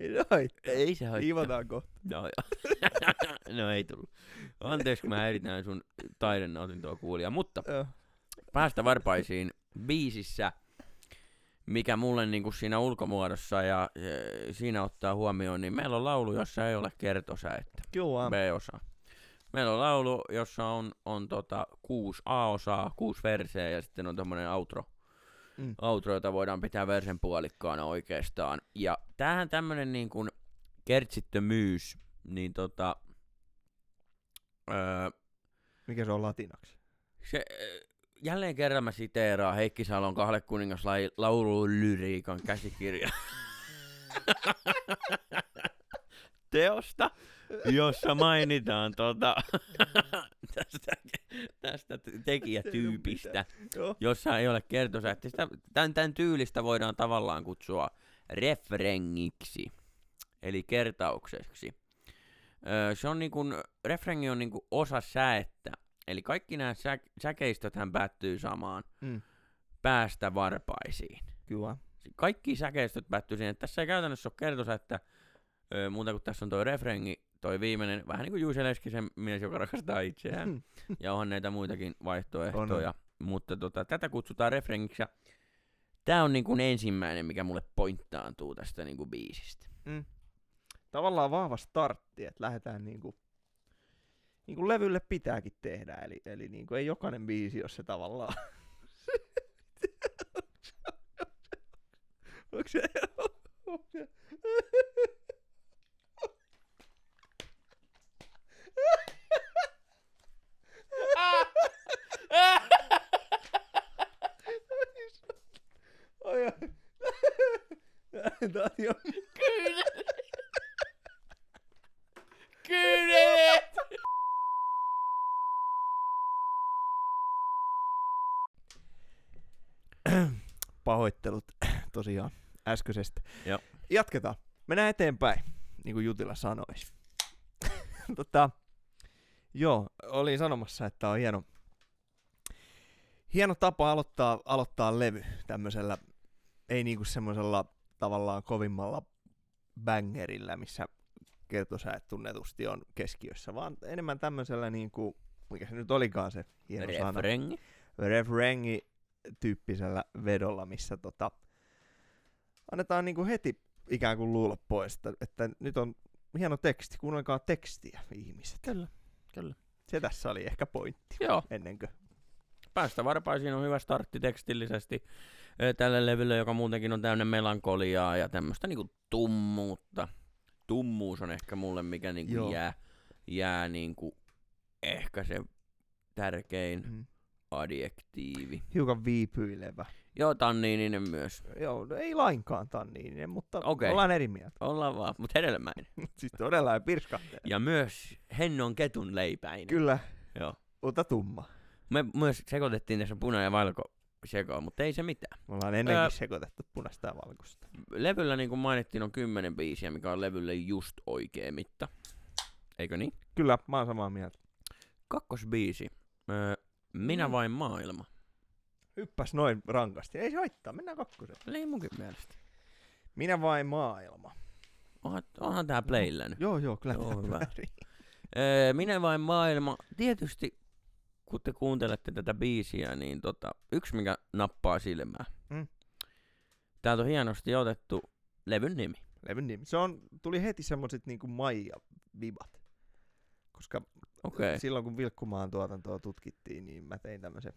ei se haittaa. ei se haittaa. Iivataan kohta. No, joo. no ei tullut. Anteeksi, kun mä häiritään sun taidennautintoa kuulija. Mutta päästä varpaisiin biisissä, mikä mulle niinku siinä ulkomuodossa ja e, siinä ottaa huomioon, niin meillä on laulu, jossa ei ole kertosäettä, Kyllä. B-osa. Meillä on laulu, jossa on, on tota kuusi A-osaa, kuusi verseä ja sitten on tommonen outro, Mm. outro, jota voidaan pitää versen puolikkaana oikeastaan. Ja tämähän tämmönen niin kuin kertsittömyys, niin tota, öö, Mikä se on latinaksi? se, jälleen kerran mä siteeraan Heikki Salon kahle kuningas laululyriikan käsikirja. Teosta, jossa mainitaan tota, tästä, tästä tekijätyypistä, jossa ei ole kertosäettä. Tämän, tämän tyylistä voidaan tavallaan kutsua refrengiksi, eli kertaukseksi. Se on niin kuin, refrengi on niin kuin osa säettä, eli kaikki nämä sä, säkeistöthän päättyy samaan Mm. päästä varpaisiin. Kyllä. Kaikki säkeistöt päättyy siihen, että tässä ei käytännössä ole kertosäettä, öö, muuta kuin tässä on toi refrengi, toi viimeinen, vähän niin kuin Juuse Leskisen mies, joka rakastaa itseään. ja onhan näitä muitakin vaihtoehtoja. Mutta tota, tätä kutsutaan refrengiksi. Tää on niin kuin ensimmäinen, mikä mulle pointtaantuu tästä niin kuin biisistä. Mm. Tavallaan vahva startti, että lähdetään niinku, niinku levylle pitääkin tehdä, eli, eli niinku ei jokainen biisi ole se tavallaan. Onko se, onko se, Ai, ai. Tää on jo Kyynelet! Pahoittelut tosiaan äskeisestä. Joo. Jatketaan. Mennään eteenpäin, niin kuin Jutila sanoisi. tota, joo, olin sanomassa, että on hieno, hieno tapa aloittaa, aloittaa levy tämmöisellä, ei niinku semmoisella tavallaan kovimmalla bangerillä, missä kertosäät tunnetusti on keskiössä, vaan enemmän tämmöisellä niinku, mikä se nyt olikaan se hieno sana, Refrengi. Tyyppisellä vedolla, missä tota, annetaan niinku heti ikään kuin luulla pois, että, että nyt on hieno teksti, kuunnelkaa tekstiä ihmiset. Kyllä, kyllä. Se tässä oli ehkä pointti, Joo, ennen kuin päästä varpaisiin on hyvä startti tekstillisesti tälle levylle, joka muutenkin on täynnä melankoliaa ja tämmöistä niinku tummuutta. Tummuus on ehkä mulle, mikä niinku Joo. jää, jää niinku ehkä se tärkein mm, adjektiivi. hiukan viipyilevä. Joo, tanniininen myös. Joo, no ei lainkaan tanniininen, mutta Okei. ollaan eri mieltä. Ollaan vaan, mutta hedelmäinen. siis todella ei pirskahtele. Ja myös hennon ketun leipäinen. Kyllä, Joo. ota tumma. Me myös sekoitettiin tässä puna ja valko sekoon, mutta ei se mitään. Me ollaan ennenkin Ää, sekoitettu punaista ja valkoista. Levyllä, niin kuin mainittiin, on kymmenen biisiä, mikä on levylle just oikea mitta. Eikö niin? Kyllä, mä oon samaa mieltä. Kakkosbiisi. Öö, Minä Mm. vain maailma. Hyppäs noin rankasti. Ei se haittaa, mennään kakkoseen. Ei munkin mielestä. Minä vain maailma. Onhan, onhan tää playllä nyt. Joo, joo, kyllä Joo, hyvä. Öö, Minä vain maailma. Tietysti, kun te kuuntelette tätä biisiä, niin tota, yksi mikä nappaa silmää. Mm. Täältä on hienosti otettu levyn nimi. Levyn nimi. Se on, tuli heti semmoset niinku Maija-vibat. Koska. Okay. silloin kun Vilkkumaan tuotantoa tutkittiin, niin mä tein tämmöisen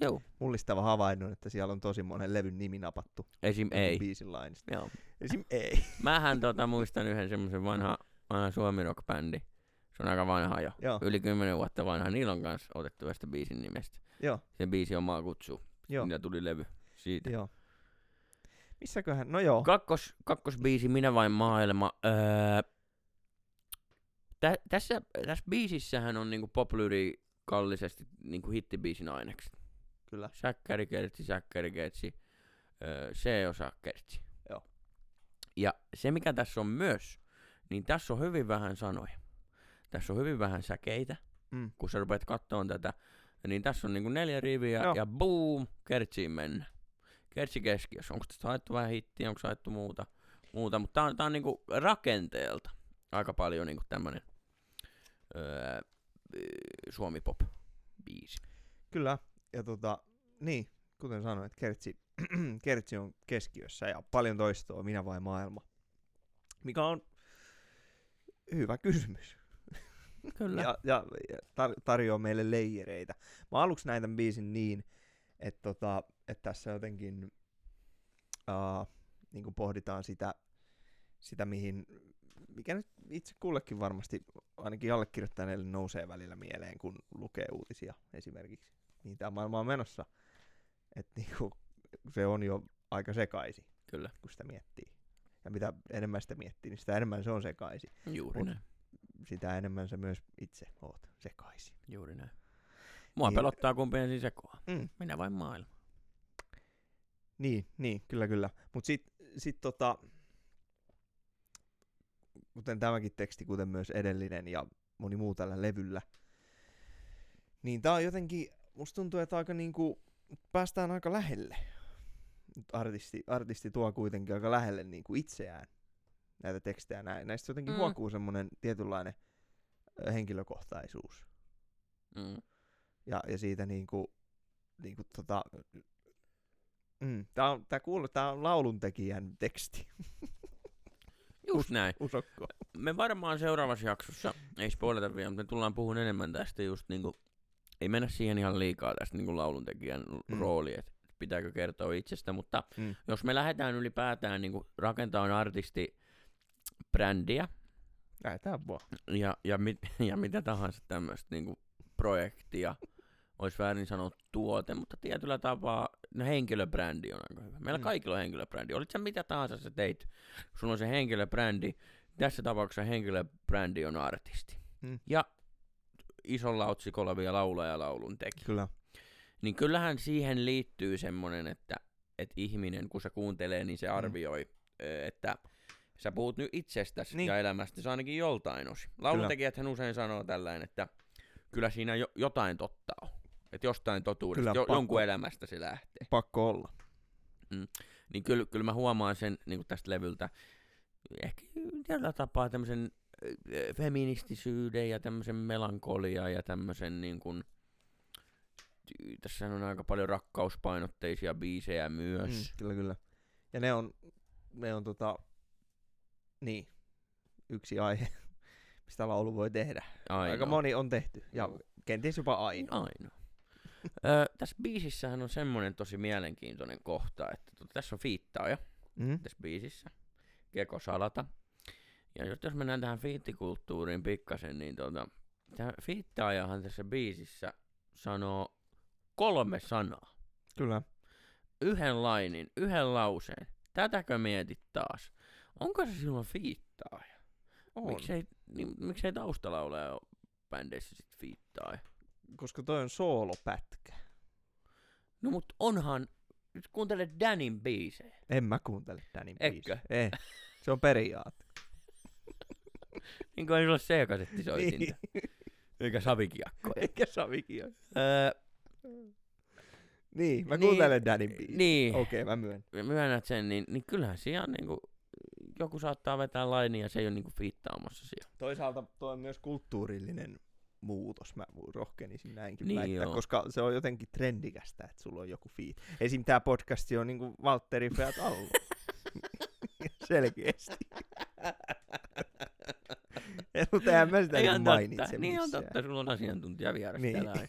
Joo. mullistava havainnon, että siellä on tosi monen levyn nimi napattu. Esim. ei. Biisin lainista. Joo. Esim. ei. Mähän tota, muistan yhden semmoisen vanha, vanha suomi rock bändi. Se on aika vanha jo. Joo, Yli 10 vuotta vanha. Niillä on kanssa otettu tästä biisin nimestä. joo, Se biisi on maa kutsu. joo, Niillä tuli levy siitä. joo. Missäköhän? No joo. Kakkos, kakkosbiisi Minä vain maailma. Öö, tä, tässä, tässä biisissähän on niinku poplyrikallisesti niinku hittibiisin ainekset. Kyllä. Säkkärikertsi, säkkärikertsi, öö, C-osa kertsi. Joo. Ja se mikä tässä on myös, niin tässä on hyvin vähän sanoja. Tässä on hyvin vähän säkeitä, Mm. kun sä rupeat kattoon tätä. Niin tässä on niinku neljä riviä Joo. ja boom, kertsiin mennä. Kertsi keskiössä. Onko tästä haettu vähän hittiä, onko haettu muuta? muuta. Mutta tää on, tää on niinku rakenteelta aika paljon niinku tämmönen öö, suomi pop biisi. Kyllä. Ja tota, niin, kuten sanoin, että Kertsi, Kertsi on keskiössä ja paljon toistoa, minä vai maailma. Mikä on hyvä kysymys. Kyllä. Ja, ja, ja tar- tarjoaa meille leijereitä. Mä aluksi näin tämän biisin niin, että, tota, että tässä jotenkin uh, niin pohditaan sitä, sitä, mihin, mikä nyt itse kullekin varmasti ainakin allekirjoittaneelle nousee välillä mieleen, kun lukee uutisia esimerkiksi. mihin tämä maailma on menossa. Että niinku, se on jo aika sekaisin, Kyllä, kun sitä miettii. Ja mitä enemmän sitä miettii, niin sitä enemmän se on sekaisin. juuri Mut- näin. Sitä enemmän sä myös itse oot sekaisin. Juuri näin. Mua Niin- pelottaa kumpi ensin sekoaa. Mm. Minä vain maailma. Niin, niin, kyllä, kyllä. Mutta sitten sit tota, kuten tämäkin teksti, kuten myös edellinen ja moni muu tällä levyllä, niin tää on jotenkin, musta tuntuu, että aika niinku, päästään aika lähelle. Artisti, artisti tuo kuitenkin aika lähelle niinku itseään näitä tekstejä. Nä, näistä jotenkin Mm. huokuu semmoinen tietynlainen henkilökohtaisuus. Mm. Ja, ja siitä niinku, niinku tota, mm, tää, on, tää, kuuluu, tää on lauluntekijän teksti, Just näin. usokko. Me varmaan seuraavassa jaksossa, ei spoilata vielä, mutta me tullaan puhumaan enemmän tästä just niinku, ei mennä siihen ihan liikaa tästä niinku lauluntekijän mm. Rooli, että pitääkö kertoa itsestä, mutta Mm. jos me lähdetään ylipäätään niinku rakentamaan artisti brändiä Lähetään vaan. ja, ja, mit, ja mitä tahansa tämmöistä niinku projektia, olisi väärin sanoa tuote, mutta tietyllä tapaa no henkilöbrändi on aika hyvä. Meillä Mm. mm. kaikilla on henkilöbrändi. Olit sä mitä tahansa sä teit, sulla on se henkilöbrändi. Tässä tapauksessa henkilöbrändi on artisti. Mm. Ja isolla otsikolla vielä laulaja laulun teki. Kyllä. Niin kyllähän siihen liittyy semmonen, että, että ihminen kun se kuuntelee, niin se Mm. arvioi, ö, että sä puhut nyt itsestäsi Niin. niin. ja elämästäsi ainakin joltain osin. Lauluntekijäthän usein sanoo tällainen, että kyllä siinä jo, jotain totta on. Että jostain totuudesta, Kyllä, jo, pakko. jonkun elämästä se lähtee. Pakko olla. Niin kyllä, kyllä mä huomaan sen niin tästä levyltä, ehkä tällä tapaa tämmöisen feministisyyden ja tämmöisen melankolia ja tämmöisen niin kuin, tässä on aika paljon rakkauspainotteisia biisejä myös. Mm, kyllä, kyllä. Ja ne on, ne on tota, niin, yksi aihe, mistä laulu voi tehdä. Ainoa. Aika moni on tehty. Ja kenties jopa ainoa. Ainoa. Ö, tässä biisissähän on semmoinen tosi mielenkiintoinen kohta, että tota, tässä on fiittaaja Mm? tässä biisissä, Keko Salata. Ja jos, jos mennään tähän fiittikulttuuriin pikkasen, niin tota, tämä fiittaajahan tässä biisissä sanoo kolme sanaa. Kyllä. Yhden lainin, yhden lauseen. Tätäkö mietit taas? Onko se silloin fiittaaja? On. Miksei, niin, miksei taustalaulaja ole bändeissä sit fiittaaja? Koska toi on soolopätkä. No mut onhan, nyt kuuntele Danin biisejä. En mä kuuntele Danin Etkö? biisiä. Ei. Se on periaate. Niin kuin ei sulla C-kasettisoitinta. niin. Eikä savikiakkoja. Eikä Savikin ole. öö, Niin, mä Niin, kuuntelen Danin biisiä. niin, Okei, mä myönnän. myönnät sen, niin, niin kyllähän siellä niinku, joku saattaa vetää lainia ja se ei ole niinku fiittaamassa siellä. Toisaalta tuo on myös kulttuurillinen muutos, mä rohkenisin näinkin Niin väittää, joo. koska se on jotenkin trendikästä, että sulla on joku feed. Esim. tää podcasti on niinku Valtteri Feat Allo. Selkeästi. Mutta eihän mä sitä Ihan niinku totta, mainitse niin on totta, sulla on asiantuntija vieras Niin. täällä.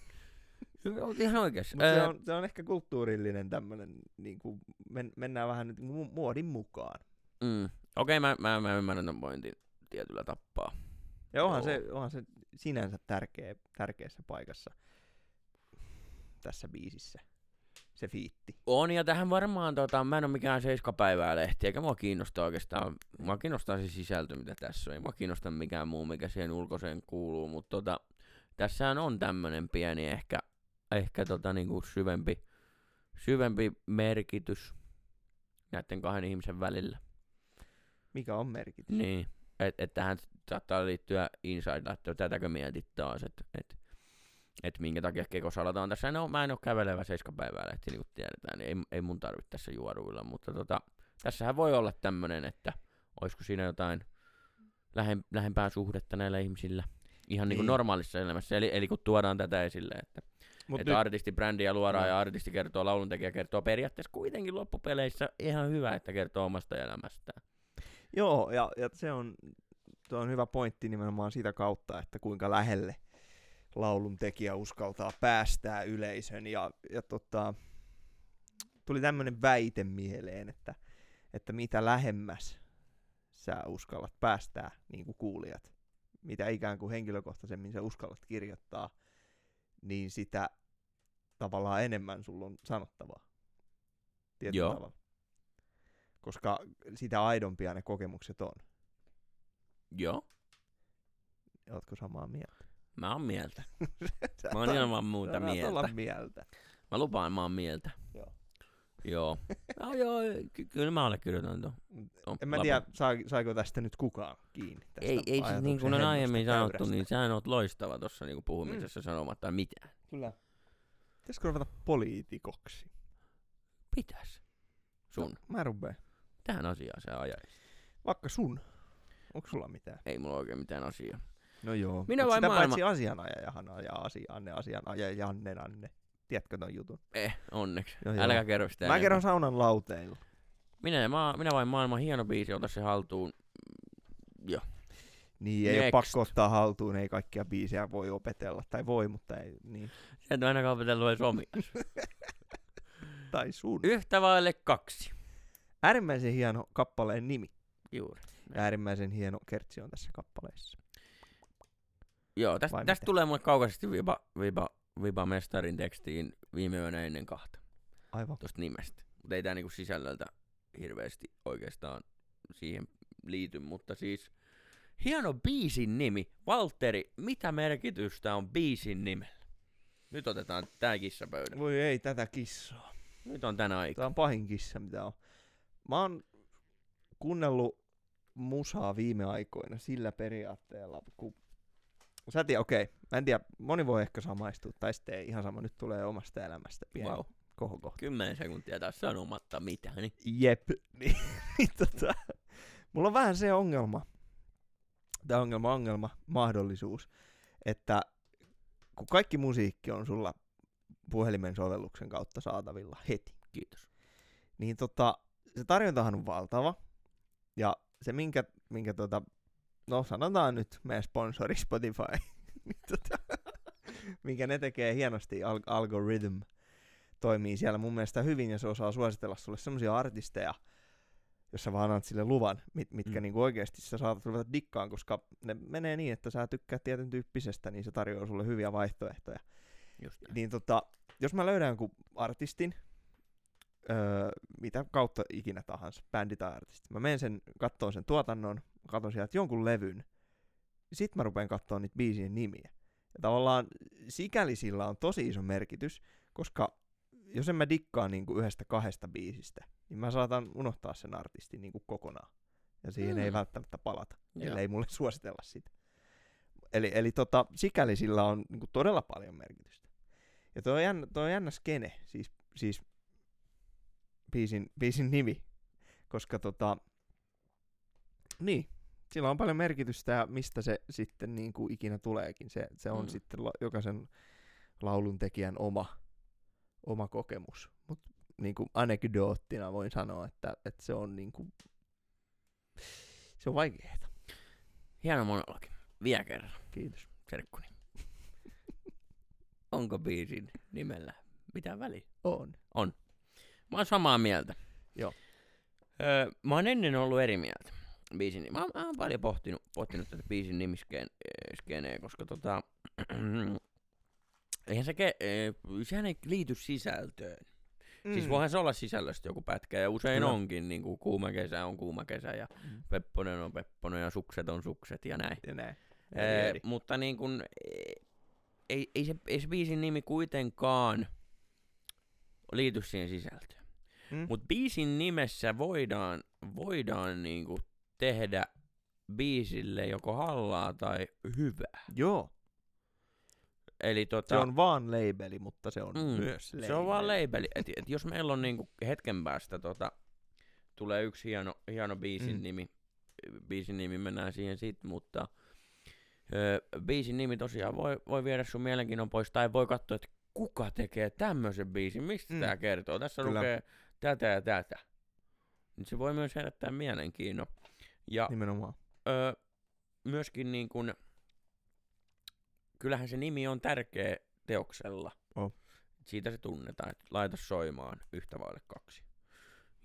Olet ihan oikeassa. Mut se, on, se on ehkä kulttuurillinen tämmönen, niinku, men, mennään vähän nyt mu- muodin mukaan. mm. Okei, mä, mä, mä ymmärrän ton pointin tietyllä tappaa. Ja onhan Joo. se, onhan se sinänsä tärkeä, tärkeässä paikassa tässä biisissä, se fiitti. On, ja tähän varmaan, tota, mä en ole mikään seiskapäivää lehti, eikä mua kiinnosta oikeastaan, mua kiinnostaa se sisältö, mitä tässä on, ei mua kiinnosta mikään muu, mikä siihen ulkoiseen kuuluu, mutta tota, tässähän on tämmönen pieni ehkä, ehkä tota, niinku syvempi, syvempi merkitys näiden kahden ihmisen välillä. Mikä on merkitys? Niin, että et tähän saattaa liittyä inside, että tätäkö mietit taas, että et, et minkä takia Keko salataan tässä. No, mä en ole kävelevä seiskapäivää lehti, niin kuin tiedetään, niin ei, ei mun tarvitse tässä juoruilla, mutta tota, tässähän voi olla tämmönen, että olisiko siinä jotain lähem, lähempää suhdetta näillä ihmisillä. Ihan niin kuin Niin. normaalissa elämässä, eli, eli kun tuodaan tätä esille, että, Mut että artistibrändiä luodaan No. ja artisti kertoo, lauluntekijä kertoo periaatteessa kuitenkin loppupeleissä ihan hyvä, että kertoo omasta elämästään. Joo, ja, ja se on, tuo on hyvä pointti nimenomaan sitä kautta, että kuinka lähelle laulun tekijä uskaltaa päästää yleisön. Ja, ja tota, tuli tämmöinen väite mieleen, että, että mitä lähemmäs sä uskallat päästää niin kuin kuulijat, mitä ikään kuin henkilökohtaisemmin sä uskallat kirjoittaa, niin sitä tavallaan enemmän sulla on sanottavaa. Tietyllä Joo. tavalla. Koska sitä aidompia ne kokemukset on. Joo, Ootko samaa mieltä? mä oon mieltä. Sä Mä oon oot- ilman muuta sä oot olla mieltä. mieltä. Mä lupaan, mä oon mieltä. Joo. Joo. No, joo, ky- kyllä mä allekirjoitan tuon. tuon En mä tiedä, saa, saiko tästä nyt kukaan kiinni. Tästä Ei, ei siis niin kuin on aiemmin sanottu, käyrästä. niin sähän oot loistava tuossa niinku puhumisessa mm. sanomatta mitään. Kyllä. Pitäisikö ruveta poliitikoksi? Pitäis. Sun. No, mä rupeen. Tähän asiaan sä ajaisit. Vaikka sun. Onko sulla mitään? Ei mulla oikein mitään asiaa. No joo. Minä Mut vai sitä maailma- paitsi asianajajahan ajaa asianne, asianajajanne, anne. Tiedätkö ton jutun? Eh, onneksi. Joo, Älkää joo. kerro sitä Mä enempää. kerron saunan lauteilla. Minä, maa, minä vain maailman hieno biisi, ota se haltuun. Niin, ei Next. ole pakko ottaa haltuun, ei kaikkia biisejä voi opetella. Tai voi, mutta ei niin. Sä et ainakaan opetellut edes omia. Tai sun. Yhtä vaille kaksi. Äärimmäisen hieno kappaleen nimi. Juuri. Ja äärimmäisen hieno kertsi on tässä kappaleessa. Joo, tästä, Vai tästä tulee mulle kaukaisesti viba, viba, viba mestarin tekstiin viime yönä ennen kahta. Aivan. Tuosta nimestä. Mutta ei tää niinku sisällöltä hirveästi oikeastaan siihen liity, mutta siis hieno biisin nimi. Valtteri, mitä merkitystä on biisin nimellä? Nyt otetaan tää kissa pöydälle. Voi ei, tätä kissaa. Nyt on tänä aika. Tämä on pahin kissa, mitä on. Mä oon kuunnellut musaa viime aikoina sillä periaatteella, kun Sä tiedät, okei, mä en tiedä, moni voi ehkä samaistua, tai sitten ei, ihan sama, nyt tulee omasta elämästä pieni Wow. wow. kohokohta. Kymmenen sekuntia taas sanomatta mitään. Niin. Jep, niin, niin tota, mulla on vähän se ongelma, tämä ongelma, ongelma, mahdollisuus, että kun kaikki musiikki on sulla puhelimen sovelluksen kautta saatavilla heti, Kiitos. niin tota, se tarjontahan on valtava. Ja se, minkä, minkä tota, no sanotaan nyt meidän sponsori Spotify, niin tota, minkä ne tekee hienosti, Al- Algorithm toimii siellä mun mielestä hyvin ja se osaa suositella sulle semmoisia artisteja, jos sä vaan annat sille luvan, mit, mitkä Mm. niinku oikeasti sä saatat ruveta dikkaan, koska ne menee niin, että sä tykkäät tietyn tyyppisestä, niin se tarjoaa sulle hyviä vaihtoehtoja. Just. Niin tota, jos mä löydän jonkun artistin, öö, mitä kautta ikinä tahansa, bändi tai artisti, mä menen sen, kattoon sen tuotannon, katon sieltä jonkun levyn, sit mä rupean katsoa niitä biisien nimiä. Ja tavallaan sikäli sillä on tosi iso merkitys, koska jos en mä dikkaa niinku yhdestä kahdesta biisistä, niin mä saatan unohtaa sen artistin niinku kokonaan. Ja siihen mm. ei Mm. välttämättä palata, Joo. ellei mulle suositella sitä. Eli, eli tota, sikäli sillä on niinku todella paljon merkitystä. Ja toi on jännä, toi on jännä skene, siis, siis biisin, biisin nimi, koska tota, niin, sillä on paljon merkitystä ja mistä se sitten niin kuin ikinä tuleekin. Se, se on Mm. sitten la, jokaisen laulun tekijän oma, oma kokemus. Mutta niin kuin anekdoottina voin sanoa, että, että se on niin kuin, se on vaikeaa. Hieno monologi. Vielä kerran, Kiitos. serkkuni. Onko biisin nimellä mitään väliä? On. Mä oon samaa mieltä. Joo. Öö, mä oon ennen ollut eri mieltä. Biisin, mä, oon- mä oon paljon pohtinut, pohtinut tätä biisin nimiskeneä, koska tota, eihän se, ke, ee, sehän ei liity sisältöön. Mm. Siis voihan se olla sisällöstä joku pätkä, ja usein Kyllä. onkin, niin kuin kuuma kesä on kuuma kesä, ja Mm. pepponen on pepponen, ja sukset on sukset, ja näin. Ja näin. Ee, mutta niin kun, ei, ei, se, ei se biisin nimi kuitenkaan liity siihen sisältöön. Mm. Mutta biisin nimessä voidaan, voidaan niinku tehdä biisille joko hallaa tai hyvää. Joo, Eli tota, se on vaan labeli, mutta se on Mm, myös labeli. se on vaan labeli. Et, et jos meillä on niinku hetken päästä tota, tulee yksi hieno, hieno biisin, Mm. nimi, biisin nimi, mennään siihen sit, mutta ö, biisin nimi tosiaan voi, voi viedä sun mielenkiinnon pois, tai voi katsoa, että kuka tekee tämmöisen biisin, mistä. Mm. tämä kertoo. Tässä Kyllä. lukee tätä ja tätä. Niin se voi myös herättää mielenkiinnon. Ja Nimenomaan. ö, myöskin niin kun, kyllähän se nimi on tärkeä teoksella. On. Siitä se tunnetaan, että laita soimaan yhtä vaille kaksi.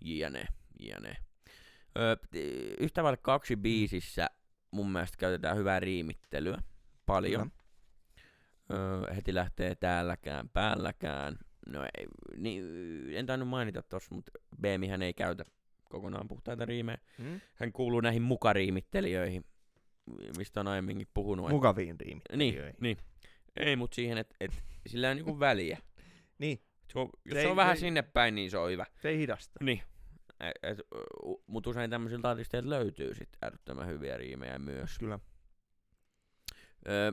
Jne, jne. Ö, t- yhtä vaille kaksi biisissä mun mielestä käytetään hyvää riimittelyä. Paljon. Ö, heti lähtee täälläkään, päälläkään. No ei, niin, en tainnut mainita tossa, mutta Beemihän ei käytä kokonaan puhtaita riimejä. Mm? Hän kuuluu näihin mukariimittelijöihin, mistä on aiemminkin puhunut. Mukaviin riimi. niin, niin. Ei, mutta siihen, että et, sillä on niinku väliä. Niin, Se on, jos Se se ei- on vähän se ei- sinne päin, niin se on hyvä. se ei hidasta. Niin. Mutta usein tämmöisiltä artisteilta löytyy sit äärettömän hyviä riimejä myös. Kyllä. Öö,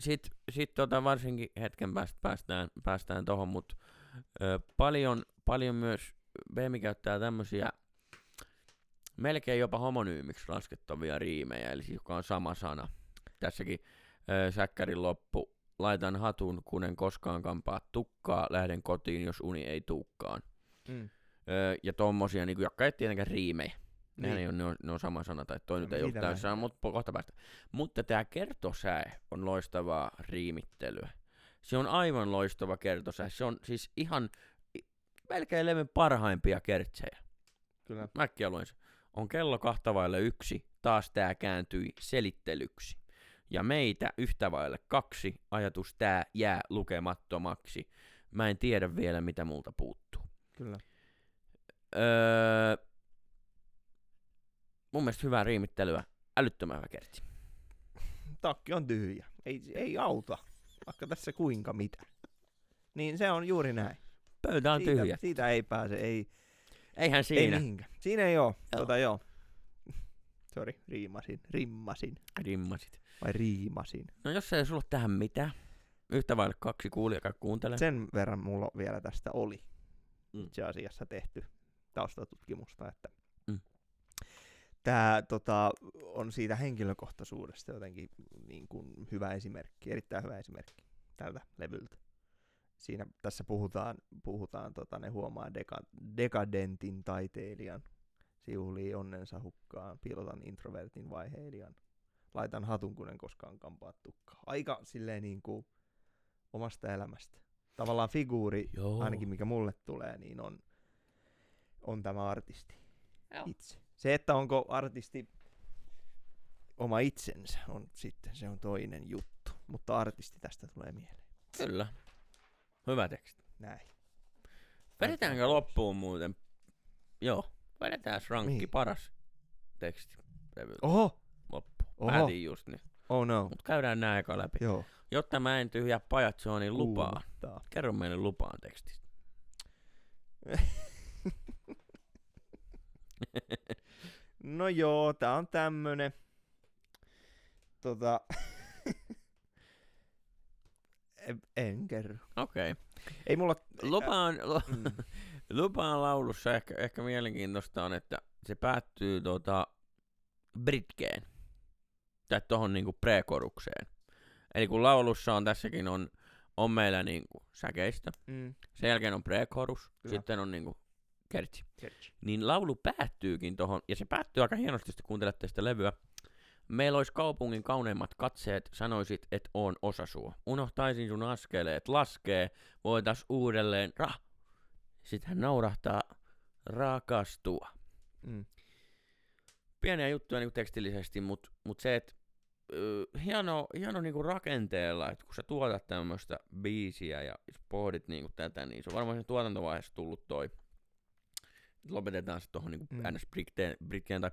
sitten sit tota varsinkin hetken päästä päästään, päästään tohon, mutta paljon, paljon myös Beemi käyttää tämmöisiä melkein jopa homonyymiksi laskettavia riimejä, eli siis joka on sama sana. Tässäkin öö, Säkkärin loppu, laitan hatun, kun en koskaan kampaa tukkaa, lähden kotiin, jos uni ei tuukkaan. Mm. Öö, ja tommosia, niin jotka ei tietenkään riimejä. Nehän Niin. ei ole, ne on, ne on sama sana, tai toi No nyt ei mitä täysin sana, mutta kohta päästä. Mutta tämä kertosäe on loistavaa riimittelyä. Se on aivan loistava kertosäe. Se on siis ihan melkein levyn parhaimpia kertsejä. Kyllä. Mäkkiä luen sen. On kello kahta vaille yksi, taas tää kääntyi selittelyksi. Ja meitä yhtä vaille kaksi, ajatus tää jää lukemattomaksi. Mä en tiedä vielä, mitä multa puuttuu. Kyllä. Öö, mun mielestä hyvää riimittelyä, älyttömän hyvä kertsi. Takki on tyhjä. Ei, ei auta. Vaikka tässä kuinka mitä. Niin se on juuri näin. Pöytä on siitä, tyhjä. Siitä ei pääse, ei, Eihän siinä. ei mihinkään. Siinä ei oo. Joo. Tota joo. Sori, riimasin. Rimmasin. Rimmasit. Vai riimasin. No jos ei sulla tähän mitään, yhtä vaille kaksi kuulijaa kuuntelee. Sen verran mulla vielä tästä oli Mm. itse asiassa tehty taustatutkimusta, että. Tämä tota, on siitä henkilökohtaisuudesta jotenkin niin kuin hyvä esimerkki, erittäin hyvä esimerkki tältä levyltä. Siinä tässä puhutaan, puhutaan tota, ne huomaa deka, dekadentin taiteilijan, siuhlii onnensa hukkaan, piilotan introvertin vaiheilijan, laitan hatun, kun en koskaan kampaa tukkaa. Aika silleen niin kuin omasta elämästä. Tavallaan figuuri, Joo. ainakin mikä mulle tulee, niin on, on tämä artisti Joo. itse. Se, että onko artisti oma itsensä, on sitten se on toinen juttu. Mutta artisti tästä tulee mieleen. Kyllä. Hyvä teksti. Näin. Vedetäänkö loppuun muuten? Joo. Vedetään rankki Mihin? paras teksti Oho! loppu. Oho. Päätin just niin. Oh no. Mut käydään nää eka läpi. Joo. Jotta mä en tyhjää niin lupaa. Kuumottaa. Kerro meille lupaan tekstistä. No joo, tää on tämmönen. Tota... en, en kerro. Okei. Okay. Ei mulla... Lupaan, lu, Mm. lupaan laulussa ehkä, ehkä mielenkiintoista on, että se päättyy tota britkeen. Tai tohon niinku prekorukseen. Eli kun laulussa on tässäkin on, on meillä niinku säkeistä, Mm. sen jälkeen on prekorus, Kyllä. sitten on niinku kertsi. Kertsi. Niin laulu päättyykin tohon, ja se päättyy aika hienosti, jos te kuuntelette sitä levyä. Meillä olisi kaupungin kauneimmat katseet, sanoisit, että on osa sua. Unohtaisin sun askeleet, laskee, voitais uudelleen, ra. Sitten hän naurahtaa, rakastua. Mm. Pieniä juttuja niin tekstillisesti, mutta mut se, että hieno, hieno niinku rakenteella, että kun sä tuotat tämmöistä biisiä ja pohdit niinku tätä, niin se on varmaan sen tuotantovaiheessa tullut toi. Lopetetaan se tuohon niinku Mm. mm. ns. Britkeen tai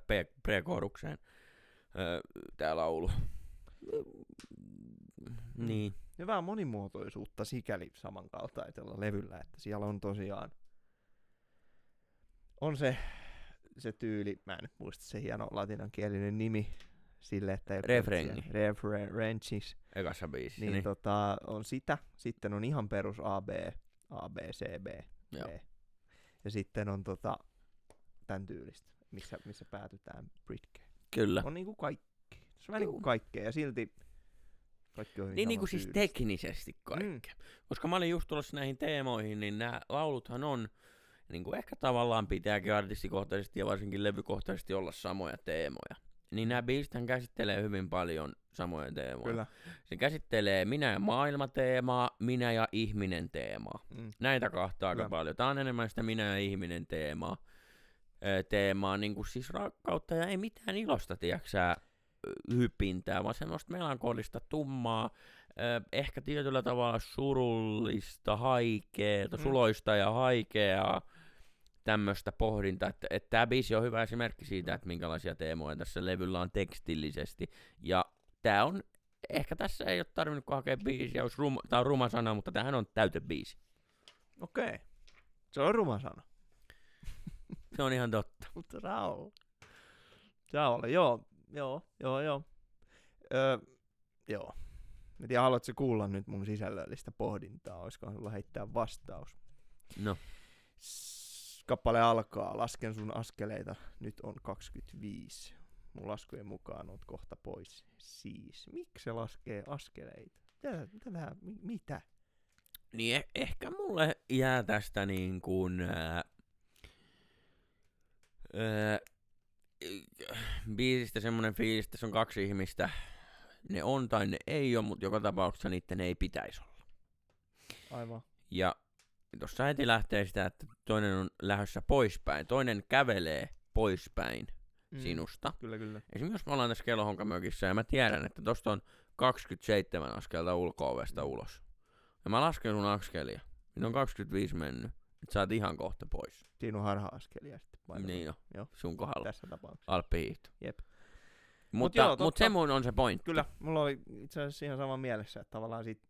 pre-korukseen öö, tää laulu. Niin. Hyvää monimuotoisuutta sikäli samankaltaisella levyllä, että siellä on tosiaan on se, se tyyli, mä en nyt muista se hieno latinankielinen nimi sille, että Refrengi. Referenchis. Ekassa biisissä. Niin, Niin, tota, on sitä, sitten on ihan perus A, B, A, B, C, B, Joo. B. Ja sitten on tota, tämän tyylistä, missä, missä päätytään Britkeen. Kyllä. On niinku kaikki. Se on vähän niinku Juu. kaikkea ja silti kaikki on Niin, niin kuin siis teknisesti kaikkea. Mm. Koska mä olin just tulossa näihin teemoihin, niin nämä lauluthan on, niin kuin ehkä tavallaan pitääkin artistikohtaisesti ja varsinkin levykohtaisesti olla samoja teemoja. Niin nämä biisithän käsittelee hyvin paljon samoja teemoja. Kyllä. Se käsittelee minä ja maailma teemaa, minä ja ihminen teemaa. Mm. Näitä kahta aika Kyllä. paljon. Tämä on enemmän sitä minä ja ihminen teemaa. Teemaa, niin kuin siis rakkautta ja ei mitään ilosta, tiedätkö sä, hypintää, vaan semmoista melankolista, tummaa, ehkä tietyllä tavalla surullista, haikeeta, Mm. suloista ja haikeaa tämmöistä pohdintaa, että, että tämä biisi on hyvä esimerkki siitä, että minkälaisia teemoja tässä levyllä on tekstillisesti, ja tämä on, ehkä tässä ei ole tarvinnut hakea biisiä, olisi rum, tämä on ruma sana, mutta tämähän on täytebiisi. Okei. Okay. Se on ruma sana. Se on ihan totta. Mutta Raul. Raul, joo, joo, joo, joo. Öö, joo. En tiedä, haluatko kuulla nyt mun sisällöllistä pohdintaa? Olisiko sulla heittää vastaus? No, S- Kappale alkaa. Lasken sun askeleita. Nyt on 25. Mun laskujen mukaan oot kohta pois. Siis. Miksi se laskee askeleita? Mitä? mitä, mi- mitä? niin eh- ehkä mulle jää tästä niin kuin, ää, ää, biisistä semmoinen fiilis, että tässä on kaksi ihmistä, ne on tai ne ei ole, mutta joka tapauksessa niiden ei pitäisi olla. Aivan. Ja tuossa heti lähtee sitä, että toinen on lähdössä poispäin, toinen kävelee poispäin Mm. sinusta. Kyllä, kyllä. Esimerkiksi jos me ollaan tässä kellohonkamökissä ja mä tiedän, että tosta on 27 askelta ulko-ovesta ulos. Ja mä lasken sun askelia. Niin on 25 mennyt. Et sä oot ihan kohta pois. Siinä on harha-askelia sitten. Niin jo, Joo. sun kohdalla. Tässä tapauksessa. Alppihiihto. Jep. Mutta, joo, mutta totta. se mun on se pointti. Kyllä, mulla oli itse asiassa ihan sama mielessä, että tavallaan siitä,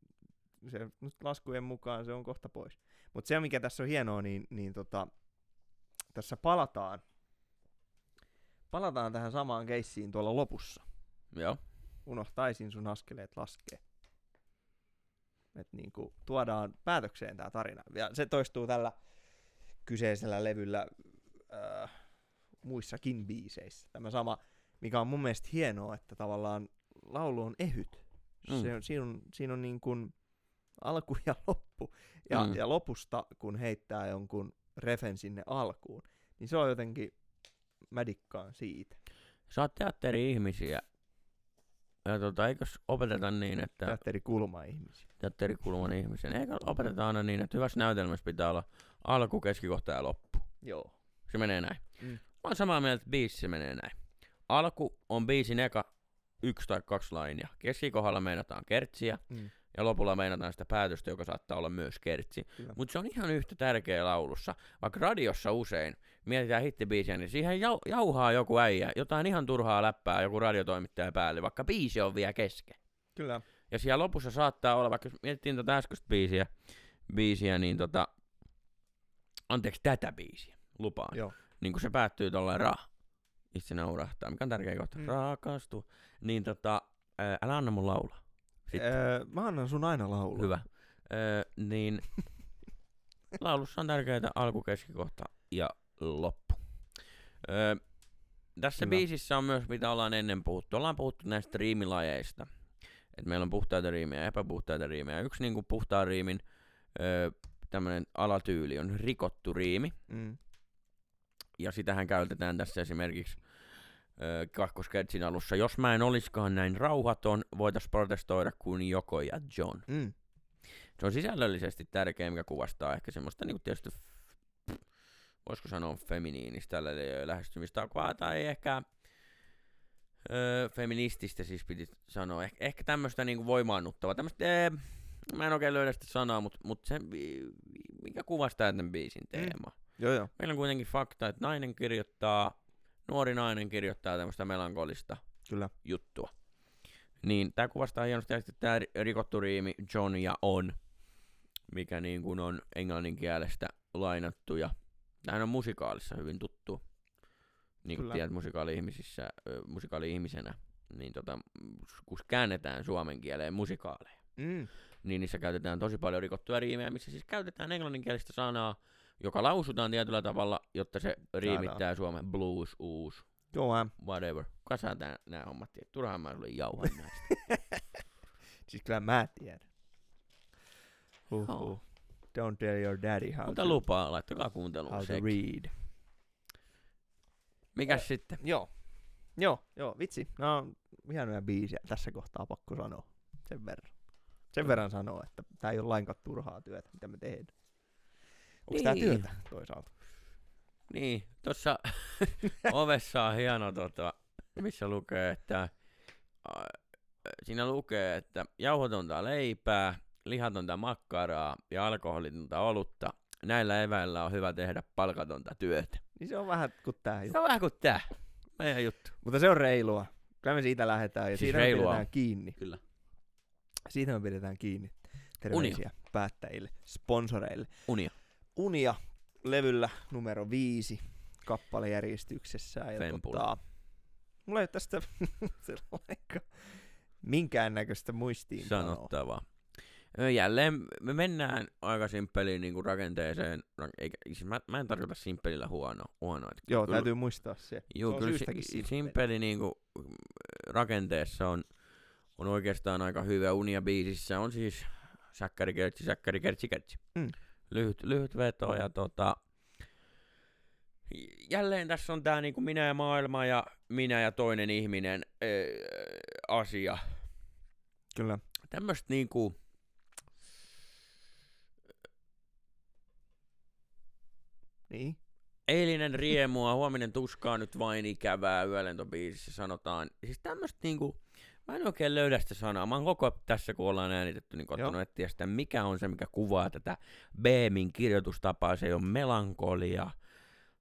se, nyt laskujen mukaan se on kohta pois. Mutta se, mikä tässä on hienoa, niin, niin tota, tässä palataan, palataan tähän samaan keissiin tuolla lopussa. Joo. Unohtaisin sun askeleet laskee. Että niinku tuodaan päätökseen tämä tarina. Ja se toistuu tällä kyseisellä levyllä äh, muissakin biiseissä. Tämä sama, mikä on mun mielestä hienoa, että tavallaan laulu on ehyt. Mm. Se on, siinä on, siinä on niin kuin alku ja loppu. Ja, Mm. ja lopusta, kun heittää jonkun refen sinne alkuun, niin se on jotenkin, mä dikkaan siitä. Sä oot teatteri-ihmisiä. Ja tota, eikös opeteta niin, että Teatteri kulma ihmisiä. teatterikulman ihmisen, eikö opeteta aina niin, että hyvässä näytelmässä pitää olla alku, keskikohta ja loppu. Joo. Se menee näin. Mm. Mä oon samaa mieltä, että biisi se menee näin. Alku on biisin eka yksi tai kaksi lainia. Keskikohdalla meinataan kertsiä Mm. Ja lopulla meinataan sitä päätöstä, joka saattaa olla myös kertsi. Mutta se on ihan yhtä tärkeä laulussa. Vaikka radiossa usein mietitään hittibiisiä, niin siihen jau- jauhaa joku äijä, jotain ihan turhaa läppää joku radiotoimittaja päälle, vaikka biisi on vielä kesken. Kyllä. Ja siellä lopussa saattaa olla, vaikka jos mietittiin tätä äskeistä biisiä, biisiä niin tota, anteeksi tätä biisiä, lupaan. Joo. Niin kun se päättyy tolleen ra, itse naurahtaa, mikä on tärkeä kohta, Mm. mm. rakastu, niin tota, ää, älä anna mun laulaa. Sitten. Öö, mä annan sun aina laulua. Hyvä. Öö, niin laulussa on tärkeää alku, keskikohta ja loppu. Öö, tässä Kyllä. biisissä on myös, mitä ollaan ennen puhuttu. Ollaan puhuttu näistä riimilajeista. Et meillä on puhtaita riimejä ja epäpuhtaita riimejä. Yksi niin kuin puhtaan riimin öö, tämmöinen alatyyli on rikottu riimi. Mm. Ja sitähän käytetään tässä esimerkiksi kakkosketsin alussa. Jos mä en oliskaan näin rauhaton, voitais protestoida kuin Joko ja John. Mm. Se on sisällöllisesti tärkeä, mikä kuvastaa ehkä semmoista niin tietysti, f- voisiko sanoa feminiinistä lä- lähestymistapaa, tai ehkä öö, feminististä siis piti sanoa. Eh- ehkä tämmöistä niin voimaannuttavaa, tämmöistä, ee, mä en oikein löydä sitä sanaa, mutta mut se, mikä kuvastaa tämän biisin teema. Joo, joo. Meillä on kuitenkin fakta, että nainen kirjoittaa, nuori nainen kirjoittaa tämmöistä melankolista Kyllä. juttua. Niin tämä kuvastaa hienosti että tämä rikottu riimi John ja on, mikä niin kuin on englannin kielestä lainattu ja tämähän on musikaalissa hyvin tuttu. Niin kuin tiedät musikaali-ihmisissä, musikaali-ihmisenä, niin tota, kun käännetään suomen kieleen musikaaleja, Mm. niin niissä käytetään tosi paljon rikottuja riimejä, missä siis käytetään englanninkielistä sanaa, joka lausutaan tietyllä tavalla, jotta se riimittää suomen blues, uus, Joo, whatever. Kasa tää, nää hommat, tiedät. turhaan mä sulle jauhan näistä. Siis kyllä mä tiedän. Huhhuh. Don't tell your daddy how Mutta to, lupaa, laittakaa kuunteluun how to sekin. read. Mikäs Eh, sitten? Joo. Joo, joo, vitsi. Nämä on hienoja biisiä tässä kohtaa pakko sanoa. Sen verran. Sen verran sanoa, että tämä ei ole lainkaan turhaa työtä, mitä me tehdään. Onko tämä Niin. työtä toisaalta? Niin, tuossa ovessa on hieno, tota, missä lukee, että äh, siinä lukee, että jauhotonta leipää, lihatonta makkaraa ja alkoholitonta olutta. Näillä eväillä on hyvä tehdä palkatonta työtä. Niin se on vähän kuin tää juttu. Se on vähän kuin tää. Meidän juttu. Mutta se on reilua. Kyllä me siitä lähdetään ja Siis siitä me reilua pidetään on. kiinni. Kyllä. Siitä me pidetään kiinni. Terveisiä päättäjille, sponsoreille. Unia. Unia levyllä numero viisi kappalejärjestyksessä. Ja tota, mulla ei ole tästä minkäännäköistä muistiinpanoa. Sanottavaa. Jälleen me mennään aika simppeliin niin rakenteeseen. Ra- Eikä, siis mä, mä en tarkoita simppelillä huono, huonoa. että Joo, kyllä- täytyy muistaa se. Juu, se kyllä si- simppeli. simppeli niinku, mm, rakenteessa on, on oikeastaan aika hyvä. Unia biisissä on siis säkkäri, kertsi, säkkäri, kertsi, kertsi. Mm. Lyhyt, lyhyt veto ja tota, jälleen tässä on tää niinku minä ja maailma ja minä ja toinen ihminen öö, asia. Kyllä. Tämmöstä niinku, Niin. eilinen riemua, huominen tuskaa nyt vain ikävää yölentobiisissä sanotaan. Siis tämmöstä niinku, mä en oikein löydä sitä sanaa. Mä oon koko tässä, kun ollaan äänitetty, niin koittanut Joo. etsiä sitä, mikä on se, mikä kuvaa tätä Beemin kirjoitustapaa. Se ei ole melankolia,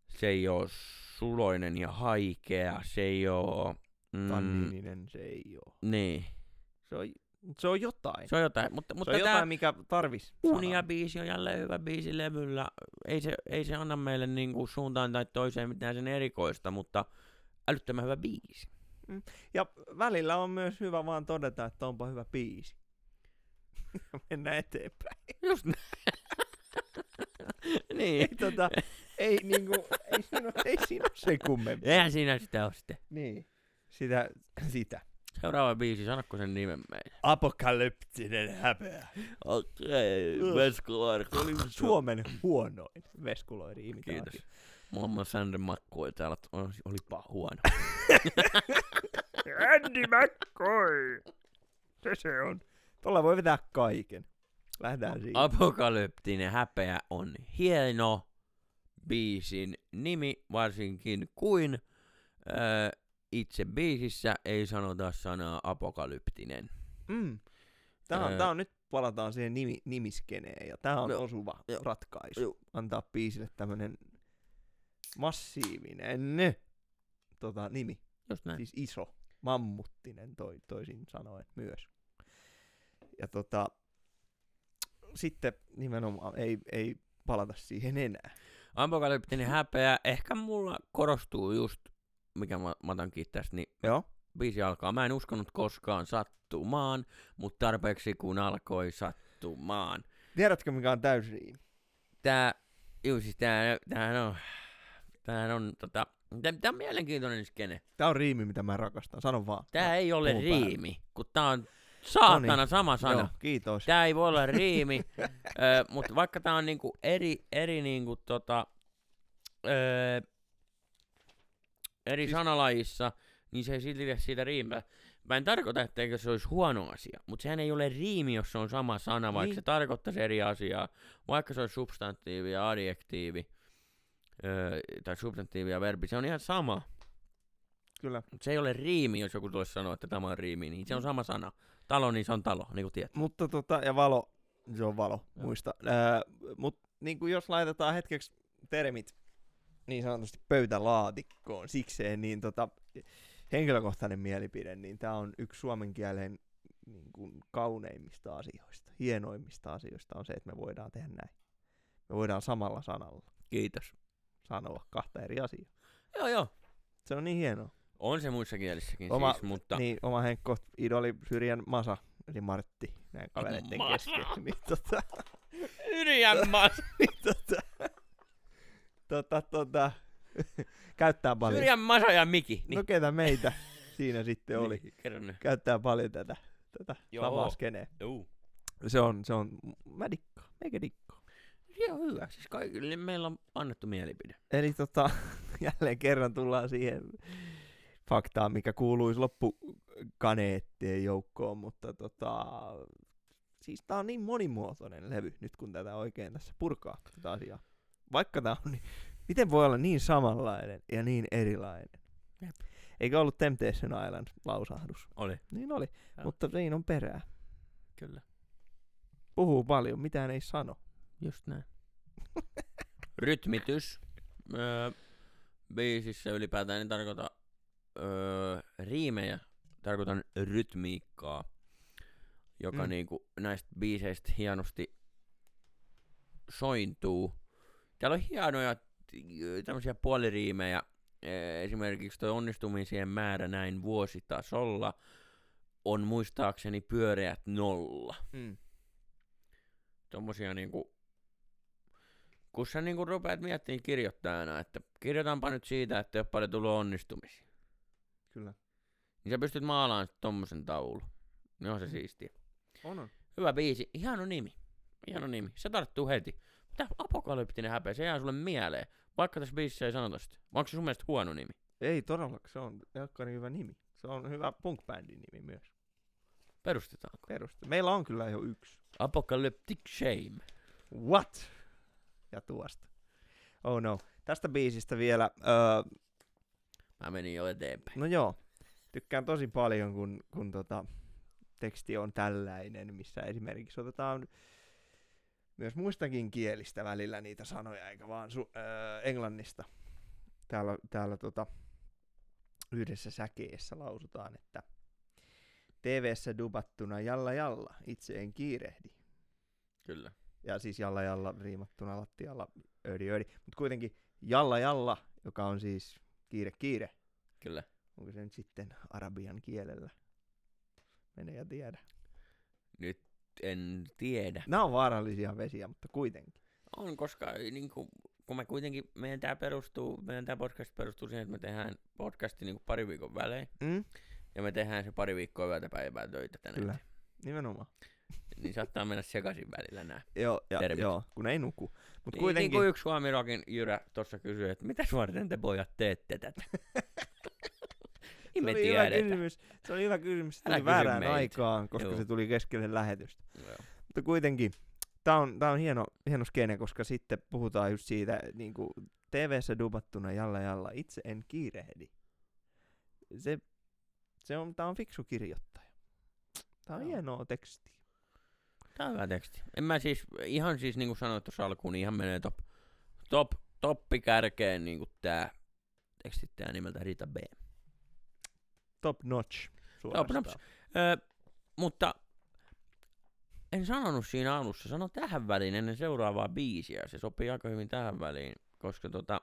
se ei ole suloinen ja haikea, se ei ole... Mm, Tannininen se ei oo. niin, Se on, se on jotain. se on jotain. Mutta, mutta se on jotain, mikä tarvis sanoa. Unia-biisi on jälleen hyvä biisi levyllä. Ei se, ei se anna meille niinku suuntaan tai toiseen mitään sen erikoista, mutta älyttömän hyvä biisi. Ja välillä on myös hyvä vaan todeta, että onpa hyvä biisi. Mennään eteenpäin. Just näin. niin. Ei, tota, ei, niinku, ei, siinä, ei siinä ole se kummempi. Eihän siinä sitä ole sitten. Niin. Sitä, sitä. Seuraava biisi, sanokko sen nimen meille? Apokalyptinen häpeä. Okei, Ugh. Veskuloiri. Suomen huonoin veskuloiri imitaatio. Kiitos. Mulla on Sande Makku, täällä oli, olipa huono. Andy McCoy. Se se on. Tuolla voi vetää kaiken. Lähdetään siitä. Apokalyptinen häpeä on hieno biisin nimi, varsinkin kuin öö, itse biisissä ei sanota sanaa apokalyptinen. Mm. Tää on, Öö. tää on nyt palataan siihen nimi, nimiskeneen ja tää on Joo. osuva Joo. ratkaisu. Joo. Antaa biisille tämmönen massiivinen tota, nimi. Just näin. Siis iso, mammuttinen toi, toisin sanoen myös. Ja tota, sitten nimenomaan ei, ei palata siihen enää. Apokalyptinen häpeä, ehkä mulla korostuu just, mikä mä, mä otankin tästä, niin Joo. biisi alkaa. Mä en uskonut koskaan sattumaan, mutta tarpeeksi kun alkoi sattumaan. Tiedätkö mikä on täysriimi? Tää, juu siis tää, tämähän on, tämähän on tota, tää on mielenkiintoinen skene. Tää on riimi, mitä mä rakastan. Sano vaan. Tää Mä ei ole puhun päälle. riimi, kun tää on saatana sama sana. Joo, kiitos. Tää ei voi olla riimi, ö, mutta vaikka tää on niinku eri, eri niinku tota, ö, eri Siis- sanalajissa, niin se ei silti tee siitä riimiä. Mä en tarkoita, etteikö se olisi huono asia, mutta sehän ei ole riimi, jos se on sama sana, vaikka Niin. se tarkoittaisi eri asiaa. Vaikka se olisi substantiivi ja adjektiivi, tai substantiivi ja verbi, se on ihan sama. Kyllä. Mut se ei ole riimi, jos joku tulisi sanoa, että tämä on riimi, niin se on sama sana. Talo, niin se on talo, niin kuin tiedät. Mutta tota, ja valo, se on valo, Joo. muista. Ää, mut niin kuin jos laitetaan hetkeksi termit niin sanotusti pöytälaatikkoon sikseen, niin tota, henkilökohtainen mielipide, niin tämä on yksi suomen kielen niin kuin kauneimmista asioista, hienoimmista asioista on se, että me voidaan tehdä näin. Me voidaan samalla sanalla Kiitos. Sanoa kahta eri asiaa. Joo, joo. Se on niin hienoa. On se muissa kielissäkin Oma- siis, mutta... Niin, oma Henkko, idoli Syrjän Masa, eli Martti, näin kavereiden Masa. kesken. Niin, tota, Syrjänmas! niin, tota, tota, tota, käyttää paljon. Syrjän Masa ja Miki. No ketä meitä siinä sitten oli. Niin, kerro nyt. Käyttää paljon tätä, tätä Joo. samaa skeneä. Juu. Se on, se on, mä dikkaan, meikä dikkaa. On hyvä. Siis kaikille meillä on annettu mielipide. Eli tota, jälleen kerran tullaan siihen faktaan, mikä kuuluisi loppukaneettien joukkoon, mutta tota, siis tää on niin monimuotoinen levy, nyt kun tätä oikein tässä purkaa tätä asiaa. Vaikka tää on niin, miten voi olla niin samanlainen ja niin erilainen? Jep. Eikö ollut Temptation Island lausahdus? Oli. Niin oli, Joo. mutta siinä on perää. Kyllä. Puhuu paljon, mitään ei sano. Just näin. Rytmitys. Öö, biisissä ylipäätään en tarkoita öö, riimejä, tarkoitan rytmiikkaa, joka Mm. niinku näistä biiseistä hienosti sointuu. Täällä on hienoja tämmöisiä puoliriimejä, Ee, esimerkiksi tuo onnistumisien määrä näin vuositasolla on muistaakseni pyöreät nolla Mm. tommosia niinku, kun sä niinku rupeat miettimään kirjoittajana, että kirjoitanpa nyt siitä, että ei ole paljon tullut onnistumisia. Kyllä. Niin sä pystyt maalaamaan sit tommosen taulu. Niin on se Mm. siistiä. On on. Hyvä biisi, hieno nimi. Hieno nimi. Se tarttuu heti. Mitä apokalyptinen häpeä, se jää sulle mieleen. Vaikka tässä biisissä ei sanota sitä. Onko se sun mielestä huono nimi? Ei todellakaan, se on Jakkari hyvä nimi. Se on hyvä punk-bändin nimi myös. Perustetaanko? Peruste. Meillä on kyllä jo yksi. Apocalyptic Shame. What? Ja tuosta. Oh no. Tästä biisistä vielä. Öö, Mä menin jo eteenpäin. no joo. Tykkään tosi paljon, kun, kun tota, teksti on tällainen, missä esimerkiksi otetaan myös muistakin kielistä välillä niitä sanoja, eikä vaan su- öö, englannista. Täällä, täällä tota, yhdessä säkeessä lausutaan, että TV-ssä dubattuna jalla jalla, itse en kiirehdi. Kyllä. Ja siis jalla jalla riimattuna lattialla ödi ödi. Mutta kuitenkin jalla jalla, joka on siis kiire kiire. Kyllä. Onko se nyt sitten arabian kielellä? Mene ja tiedä. Nyt en tiedä. Nämä on vaarallisia vesiä, mutta kuitenkin. On, koska niin kuin, kun me kuitenkin, meidän tämä perustuu, meidän tämä podcast perustuu siihen, että me tehdään podcasti niin pari viikon välein, Mm? ja me tehdään se pari viikkoa yötä päivää töitä tänne. Kyllä. Nimenomaan. Niin saattaa mennä sekaisin välillä nämä. Joo, ja, Termit. joo, kun ei nuku. Mutta Niin, niin kuitenkin, kuin yksi Suomirokin Jyrä tuossa kysyi, että mitä varten te pojat teette tätä? se Niin me oli hyvä kysymys. Se oli hyvä kysymys. Se tuli väärään meiltä. aikaan, koska Joo. se tuli keskelle lähetystä. Joo. Mutta kuitenkin, tämä on, tää on hieno, hieno skene, koska sitten puhutaan just siitä, niin kuin TV-ssä dubattuna jalla jalla, itse en kiirehdi. Se, se on, tää on fiksu kirjoittaja. Tää on Joo. hienoa tekstiä. Tää on hyvä teksti. En mä siis, ihan siis niin kuin sanoin tuossa alkuun, niin ihan menee top, top, toppi kärkeen niin kuin tää tekstittäjä nimeltä Rita B. Top notch. Top suorastaan. notch. Öö, mutta en sanonut siinä alussa, sano tähän väliin ennen seuraavaa biisiä. Se sopii aika hyvin tähän väliin, koska tota...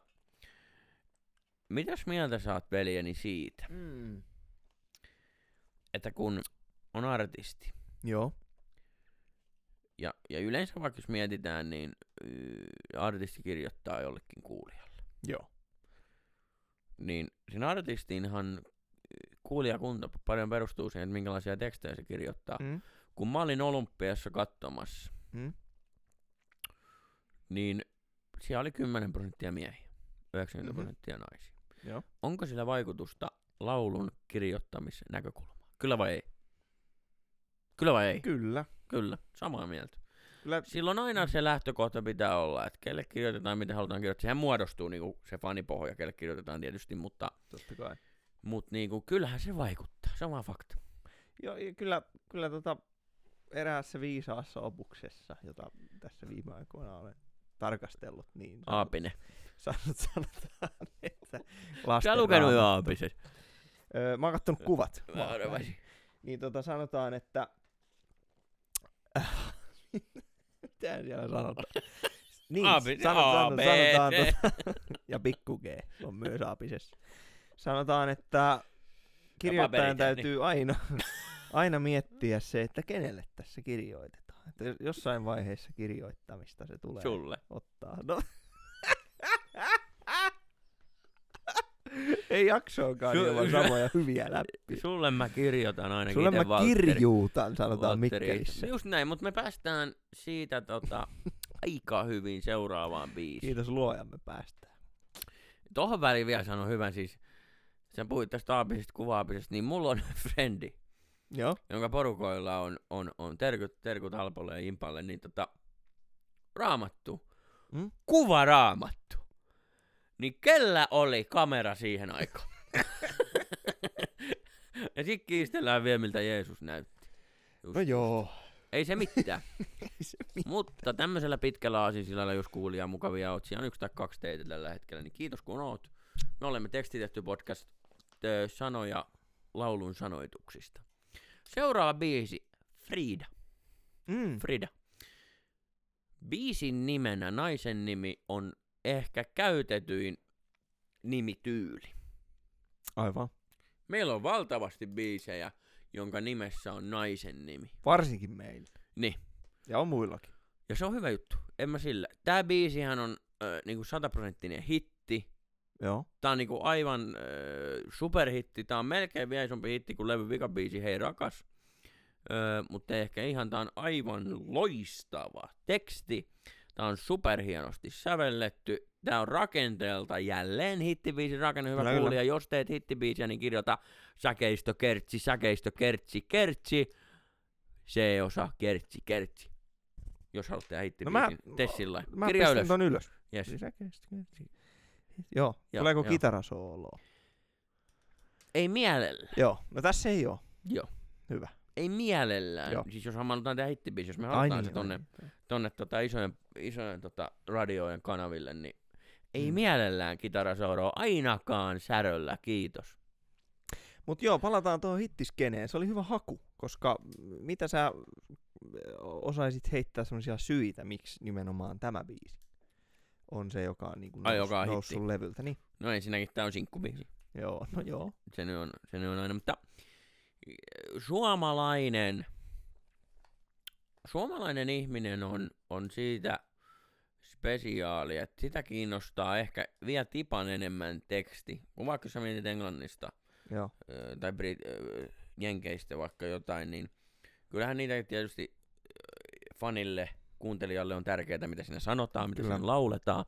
Mitäs mieltä saat veljeni siitä, Mm. että kun on artisti, Joo. Ja, ja yleensä vaikka jos mietitään, niin artisti kirjoittaa jollekin kuulijalle, Joo. niin sen artistinhan kuulijakunta paljon perustuu siihen, että minkälaisia tekstejä se kirjoittaa. Mm. Kun mä olin Olympiassa katsomassa, Mm. niin siellä oli 10 prosenttia miehiä, 90 Mhm. prosenttia naisia. Joo. Onko sillä vaikutusta laulun kirjoittamisnäkökulmaan? Kyllä vai ei? Kyllä vai ei? Kyllä. Kyllä, samaa mieltä. Kyllä. Silloin aina se lähtökohta pitää olla, että kelle kirjoitetaan, mitä halutaan kirjoittaa. Sehän muodostuu niinku se fanipohja, kelle kirjoitetaan tietysti, mutta, Totta kai. mutta niinku, kyllähän se vaikuttaa. Vaan fakta. Joo, ja kyllä, kyllä tota, eräässä viisaassa opuksessa, jota tässä viime aikoina olen tarkastellut, niin sanot- Aapinen. sanot, sanotaan, että Sä lasten lukenut jo Aapisen. Öö, mä oon kattonut kuvat. Mä. Niin tota sanotaan, että... Mitä siellä sanotaan? Niin, Aapi- sanot, sanot, ABC. sanotaan, tota, ja pikku G on myös aapisessa. Sanotaan, että kirjoittajan täytyy aina, aina miettiä se, että kenelle tässä kirjoitetaan. Että jos- jossain vaiheessa kirjoittamista se tulee Sulle. ottaa. No. Ei jaksoakaan Su- ilman samoja hyviä läppiä. Sulle mä kirjoitan ainakin Sulle mä Valtteri- kirjuutan, sanotaan Valtteri Mikkelissä. Just näin, mutta me päästään siitä tota, aika hyvin seuraavaan biisiin. Kiitos luojamme päästään. Tuohon väliin vielä sanon hyvän siis, sä puhuit tästä aapisesta kuvaapisesta, niin mulla on frendi, Joo. jonka porukoilla on, on, on terkut, terkut Alpolle ja Impalle, niin tota, raamattu, Mm? kuvaraamattu. Niin kellä oli kamera siihen aikaan? Ja sit kiistellään vielä, miltä Jeesus näytti. Just. No joo. Ei se mitään. Ei se mitään. Mutta tämmöisellä pitkällä aasinsillalla, jos kuulija mukavia oot, siellä on yksi tai kaksi teitä tällä hetkellä, niin kiitos kun oot. Me olemme tekstitetty podcast sanoja laulun sanoituksista. Seuraava biisi, Frida. Mm. Frida. Biisin nimenä naisen nimi on ehkä käytetyin nimityyli. Aivan. Meillä on valtavasti biisejä, jonka nimessä on naisen nimi. Varsinkin meillä. Niin. Ja on muillakin. Ja se on hyvä juttu. En mä sillä. Tää biisihän on äh, niinku sataprosenttinen hitti. Joo. Tää on niinku aivan äh, superhitti. Tää on melkein vielä isompi hitti kuin levy vikabiisi Hei rakas. Öö, mutta ehkä ihan tää on aivan loistava teksti. Tää on superhienosti sävelletty. Tää on rakenteelta jälleen hittibiisin rakenne. Hyvä Kyllä, kuulija, jos teet hittibiisiä, niin kirjoita säkeistö, kertsi, säkeistö, kertsi, kertsi. C-osa, kertsi, kertsi. Jos haluat tehdä No mä, tee sillä lailla. mä pistän ylös. ton ylös. Yes. Joo. Joo, Tuleeko joo. kitarasooloa? Ei mielellä. Joo. No tässä ei oo. Joo. Hyvä. Ei mielellään. Joo. Siis jos halutaan tehdä hittibiisi, jos me Ai halutaan niin, se tonne, niin. Tonne tota isojen, isojen tota radiojen kanaville, niin ei Mm. mielellään kitarasoroa ainakaan säröllä, kiitos. Mut joo, palataan tuohon hittiskeneen. Se oli hyvä haku, koska mitä sä osaisit heittää semmoisia syitä, miksi nimenomaan tämä biisi on se, joka on niinku Ai, nous, joka on noussut hitti. levyltä. Niin. No ensinnäkin tää on sinkkubiisi. Joo, no joo. Se nyt on, se nyt on aina, mutta suomalainen, suomalainen ihminen on, on siitä spesiaali, että sitä kiinnostaa ehkä vielä tipan enemmän teksti, kun vaikka sä mietit englannista, Joo. tai Brit, Jenkeistä vaikka jotain, niin kyllähän niitä tietysti fanille, kuuntelijalle on tärkeää, mitä siinä sanotaan, mitä Kyllä. siinä lauletaan.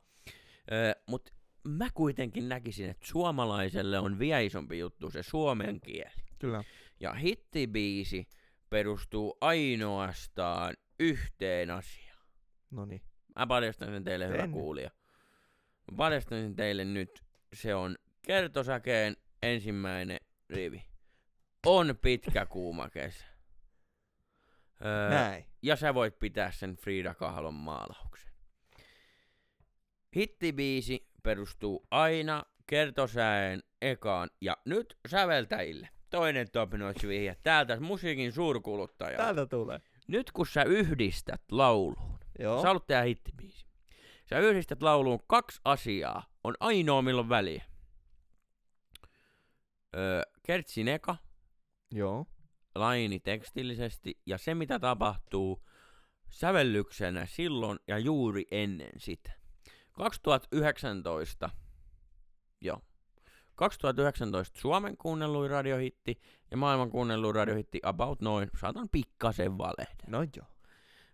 Mutta mä kuitenkin näkisin, että suomalaiselle on vielä isompi juttu se suomen kieli. Kyllä. Ja hittibiisi perustuu ainoastaan yhteen asiaan. No niin. Mä paljastan sen teille, hyvä Tee nyt. kuulija. Mä paljastan sen teille nyt. Se on kertosäkeen ensimmäinen rivi. On pitkä kuuma kesä. Öö, Näin. ja sä voit pitää sen Frida Kahlon maalauksen. Hittibiisi perustuu aina kertosäen ekaan ja nyt säveltäjille. Toinen top notch vihje. Täältä musiikin suurkuluttaja. Täältä tulee. Nyt kun sä yhdistät lauluun, Joo. sä haluat tehdä hittibiisi. Sä yhdistät lauluun kaksi asiaa. On ainoa milloin väliä. Öö, Kertsin eka, Joo. laini tekstillisesti ja se mitä tapahtuu sävellyksenä silloin ja juuri ennen sitä. 2019, joo, 2019 Suomen kuunnelluin radiohitti ja maailman kuunnelluin radiohitti about noin, saatan pikkasen valehdella, No joo.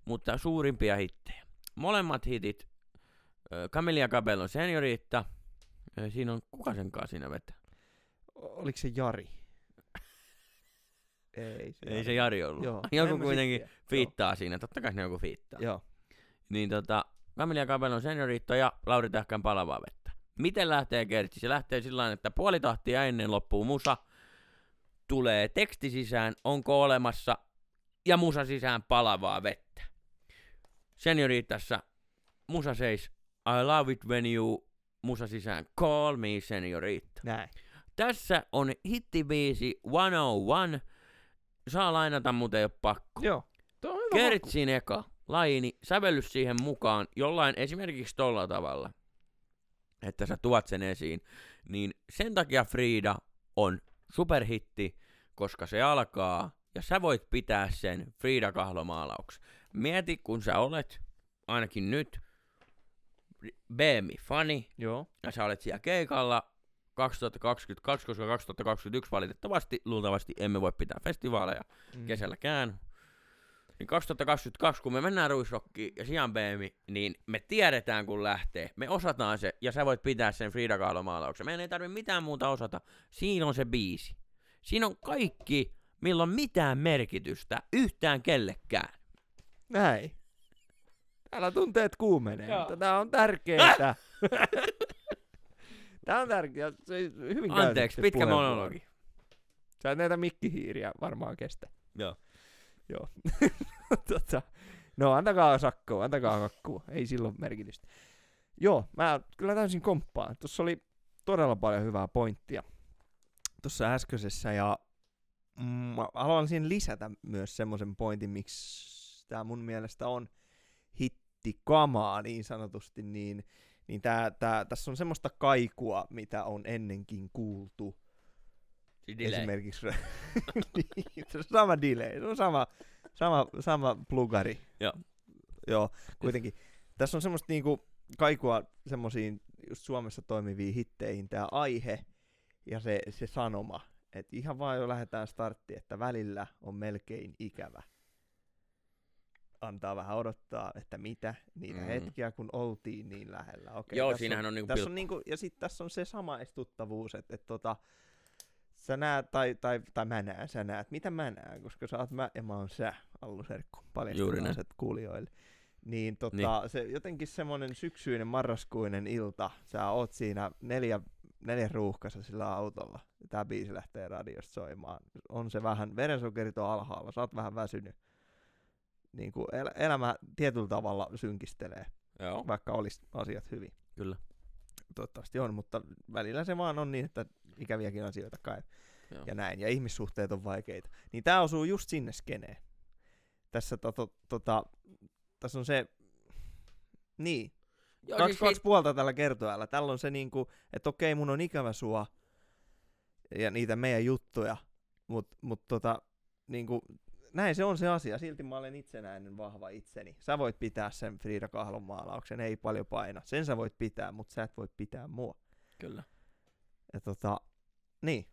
mutta suurimpia hittejä. Molemmat hitit, Camelia Cabellon Seniorita, siinä on, kuka sen kanssa siinä vetää? Oliko se Jari? Ei se Ei se Jari ollut. Joo. Joku kuitenkin sit tiedä. fiittaa siinä, totta kai ne joku fiittaa. Joo. Niin tota, Camelia Cabellon senioriitto ja Lauri Tähkän palavaa vettä. Miten lähtee kertsi? Se lähtee sillä että puoli tahtia ennen loppuu musa, tulee teksti sisään, onko olemassa, ja musa sisään palavaa vettä. Senioriittassa musa seis, I love it when you, musa sisään, call me senioriitta. Näin. Tässä on hittibiisi 101, saa lainata, mutta ei ole pakko. Joo. Kertsin eka, laini, sävellys siihen mukaan jollain esimerkiksi tolla tavalla, että sä tuot sen esiin, niin sen takia Frida on superhitti, koska se alkaa ja sä voit pitää sen Frida Kahlo-maalauksen. Mieti, kun sä olet, ainakin nyt, BM-fani, Joo. ja sä olet siellä keikalla 2022, koska 2021 valitettavasti, luultavasti emme voi pitää festivaaleja, Mm. kesälläkään. Niin 2022, kun me mennään Ruisrockiin ja Sian BM, niin me tiedetään kun lähtee. Me osataan se ja sä voit pitää sen Frida Kahlo-maalauksen. Meidän ei tarvi mitään muuta osata. Siinä on se biisi. Siinä on kaikki, milloin mitään merkitystä yhtään kellekään. Näin. Täällä tunteet kuumenee, Joo. mutta tää on tärkeää. tää on tärkeää. Se hyvin Anteeksi, pitkä puheenvuoro. monologi. Sä et näitä mikkihiiriä varmaan kestä. Joo. Joo. tota, no antakaa sakkoa, antakaa kakkua. Ei silloin merkitystä. Joo, mä kyllä täysin komppaan. Tuossa oli todella paljon hyvää pointtia tuossa äskeisessä ja mm, haluan siihen lisätä myös semmoisen pointin, miksi tämä mun mielestä on hittikamaa niin sanotusti, niin, niin tää, tää, tässä on semmoista kaikua, mitä on ennenkin kuultu. Siis delay. Esimerkiksi niin, se on sama delay, se on sama, sama, sama plugari. Joo. Joo, kuitenkin. Tässä on semmoista niinku kaikua semmoisiin just Suomessa toimiviin hitteihin tämä aihe ja se, se sanoma. Että ihan vaan jo lähdetään starttiin, että välillä on melkein ikävä. Antaa vähän odottaa, että mitä, niitä Mm. hetkiä kun oltiin niin lähellä. Okei, Joo, siinähän on niinku tässä on niinku, ja sitten tässä on se samaistuttavuus, että et tota, sä näet, tai, tai, tai mä näen, sä näet, mitä mä näen, koska sä oot mä ja mä oon sä, Allu Serkku, paljastilaiset kuulijoille. Niin, tota, niin. se jotenkin semmoinen syksyinen, marraskuinen ilta, sä oot siinä neljä, neljä ruuhkassa sillä autolla, ja tää biisi lähtee radiosta soimaan. On se vähän, verensokerit on alhaalla, sä oot vähän väsynyt. Niin kuin el- elämä tietyllä tavalla synkistelee, Joo, vaikka olisi asiat hyvin kyllä. Toivottavasti on, mutta välillä se vaan on niin, että ikäviäkin asioita käy Joo. ja näin, ja ihmissuhteet on vaikeita. Niin tää osuu just sinne skeneen. Tässä, to, to, tota, tässä on se, niin, Joo, kaksi, siis kaksi puolta tällä kertoajalla. Tällä on se niinku, että okei, mun on ikävä sua ja niitä meidän juttuja, mutta mut tota, niinku, näin se on se asia. Silti mä olen itsenäinen, vahva itseni. Sä voit pitää sen Frida Kahlon maalauksen, ei paljon paina. Sen sä voit pitää, mutta sä et voi pitää mua. Kyllä. Ja tota, niin.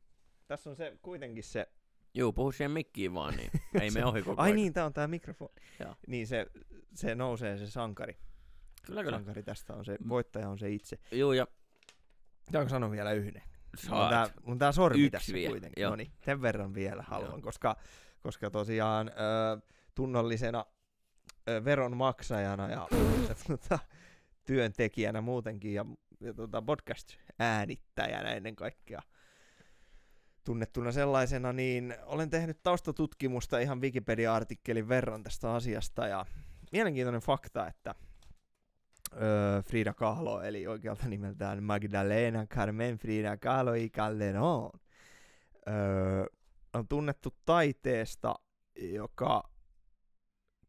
Tässä on se kuitenkin se, Juu, puhu siihen mikkiin vaan, niin ei me ohi koko ai ajan. niin, tää on tää mikrofoni. Joo. Niin se, se nousee se sankari. Kyllä, kyllä. Sankari tästä on se, Mm. voittaja on se itse. Juu, ja Saanko sanoa vielä yhden? Saat. on tää, on tää sormi Yksi tässä vielä, kuitenkin. joo. No niin, sen verran vielä haluan, Joo. koska, koska tosiaan ö, tunnollisena ö, veronmaksajana ja, ja tota, työntekijänä muutenkin ja, ja tota, podcast-äänittäjänä ennen kaikkea tunnettuna sellaisena, niin olen tehnyt taustatutkimusta ihan Wikipedia-artikkelin verran tästä asiasta ja mielenkiintoinen fakta, että öö, Frida Kahlo, eli oikealta nimeltään Magdalena Carmen Frida Kahlo y Calderón, öö, on tunnettu taiteesta, joka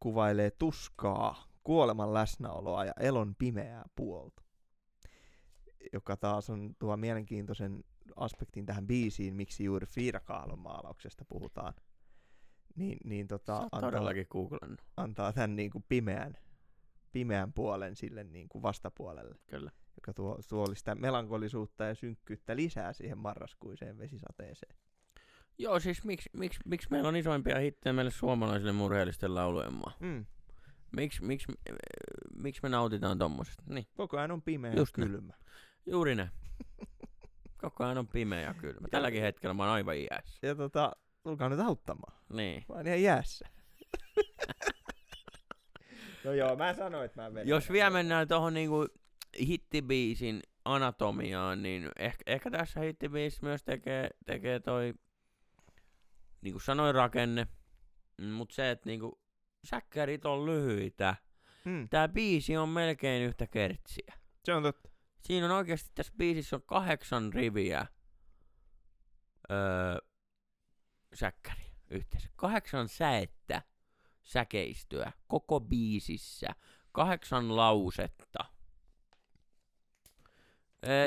kuvailee tuskaa, kuoleman läsnäoloa ja elon pimeää puolta. Joka taas on tuo mielenkiintoisen aspektin tähän biisiin, miksi juuri Frida Kahlon maalauksesta puhutaan. Niin, niin tota, antaa, todellakin googlannut. antaa tämän niin kuin pimeän, pimeän puolen sille niin kuin vastapuolelle, Kyllä. joka tuo, tuo sitä melankolisuutta ja synkkyyttä lisää siihen marraskuiseen vesisateeseen. Joo, siis miksi miksi miksi meillä on isoimpia hittejä meille suomalaisille murheellisten laulujen maa? Mm. Miksi miksi miksi me nautitaan tommosesta? Niin, Koko ajan on pimeä Just ja kylmä. juuri ne. Koko ajan on pimeä ja kylmä. Tälläkin hetkellä mä oon aivan iässä. Ja tota, tulkaa nyt auttamaan. Niin. Mä oon ihan jäässä. no joo, mä sanoin, että mä vedän. Jos vielä mennään tuohon niinku hittibiisin anatomiaan, niin ehkä, ehkä tässä hittibiisissä myös tekee, tekee toi, niin kuin sanoin, rakenne. Mutta se, että niinku, säkkärit on lyhyitä. Mm, Tää biisi on melkein yhtä kertsiä. se on totta. Siinä on oikeasti tässä biisissä on kahdeksan riviä öö, säkkäriä yhteensä. Kahdeksan säettä säkeistöä koko biisissä. Kahdeksan lausetta.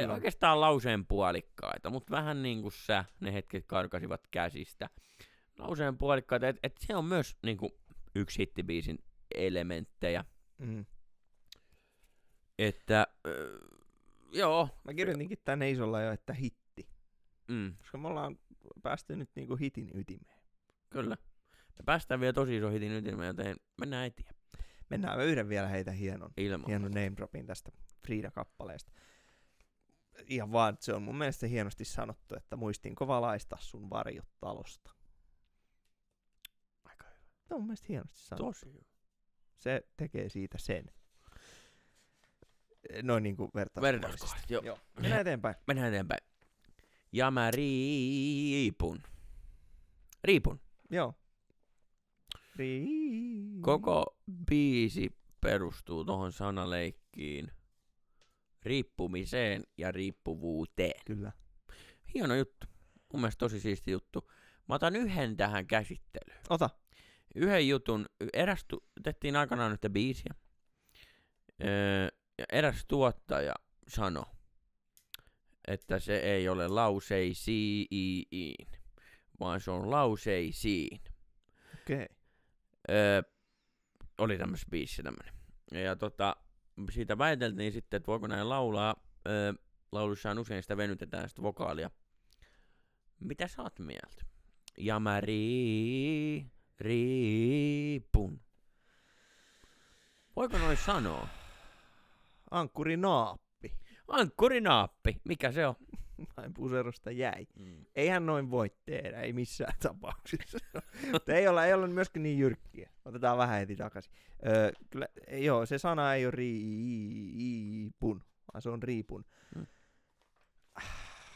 Kyllä. oikeastaan lauseen puolikkaita, mutta vähän niin kuin sä, ne hetket karkasivat käsistä. Lauseen puolikkaita, että et se on myös niin kuin yksi hittibiisin elementtejä. Mm. Että, öö, joo, Mä kirjoitinkin tänne isolla jo, että hitti. mm, Koska me ollaan päästy nyt niinku hitin ytimeen. Kyllä. Me päästään vielä tosi iso hitin ytimeen, joten mennään eteenpäin. Mennään mä yhden vielä heitä hienon, Ilman. hienon name dropin tästä Frida-kappaleesta. Ihan vaan, se on mun mielestä hienosti sanottu, että muistinko valaista sun varjot talosta. Aika hyvä. Se on mun mielestä hienosti sanottu. Tosi hyvä. Se tekee siitä sen. Noin niin kuin joo. Joo. Mennään eteenpäin. Mennään eteenpäin. Ja mä riipun. Riipun. Joo. Rii. Koko biisi perustuu tuohon sanaleikkiin, riippumiseen ja riippuvuuteen. Kyllä. Hieno juttu. Mun mielestä tosi siisti juttu. Mä otan yhden tähän käsittelyyn. Ota. Yhden jutun, eräs tu- tehtiin aikanaan nyt biisiä. Öö, ja eräs tuottaja sanoi, että se ei ole lauseisiin, vaan se on lauseisiin. Okei. Okay. Öö, oli tämmöisessä biisissä tämmönen. Ja tota, siitä väiteltiin sitten, että voiko näin laulaa. Öö, laulussaan usein sitä venytetään sitä vokaalia. Mitä sä oot mieltä? Ja mä rii, riipun. Voiko noin sanoa? Ankkuri naappi. Ankkurinaappi, mikä se on? Vain puserosta jäi. Mm. Eihän noin voi tehdä, ei missään tapauksessa. Mutta ei olla, ei olla myöskään niin jyrkkiä. Otetaan vähän heti takaisin. Öö, kyllä, joo, se sana ei ole riipun, vaan se on riipun. Mm.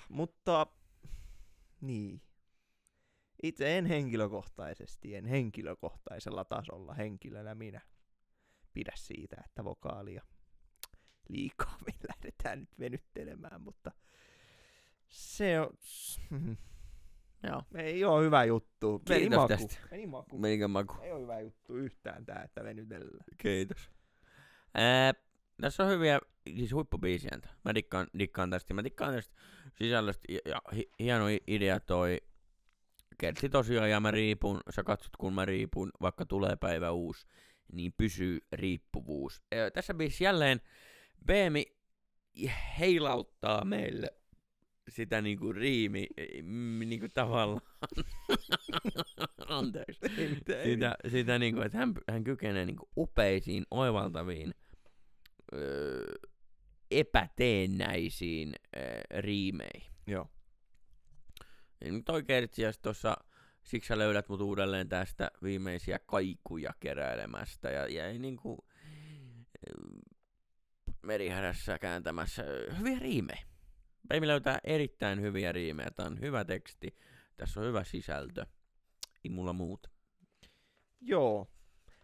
Mutta, niin. Itse en henkilökohtaisesti, en henkilökohtaisella tasolla henkilönä minä pidä siitä, että vokaalia liikaa me lähdetään nyt venyttelemään, mutta se on, Joo. ei ole hyvä juttu. Meni Kiitos maku. tästä. Meni maku. Menikö maku? Ei ole hyvä juttu yhtään tää, että venytellään. Kiitos. Ää, tässä on hyviä, siis huippubiisiä. Mä dikkaan, dikkaan tästä. Mä dikkaan tästä sisällöstä. Ja, ja hi, hieno idea toi Kertsi tosiaan, ja mä riipun, sä katsot kun mä riipun, vaikka tulee päivä uusi, niin pysyy riippuvuus. Ää, tässä biisissä jälleen Beemi heilauttaa meille sitä niinku riimi, mm, niinku tavallaan. Anteeksi Ei mitään, ei sitä, sitä niinku, että hän, hän kykenee niinku upeisiin, oivaltaviin, öö, epäteennäisiin öö, riimeihin. Joo. Ja nyt oikein itse asiassa tuossa, siksi sä löydät mut uudelleen tästä viimeisiä kaikuja keräilemästä ja jäi niinku öö, merihädässä kääntämässä hyviä riimejä. Baby löytää erittäin hyviä riimejä, tää on hyvä teksti, tässä on hyvä sisältö, ei mulla muuta. Joo.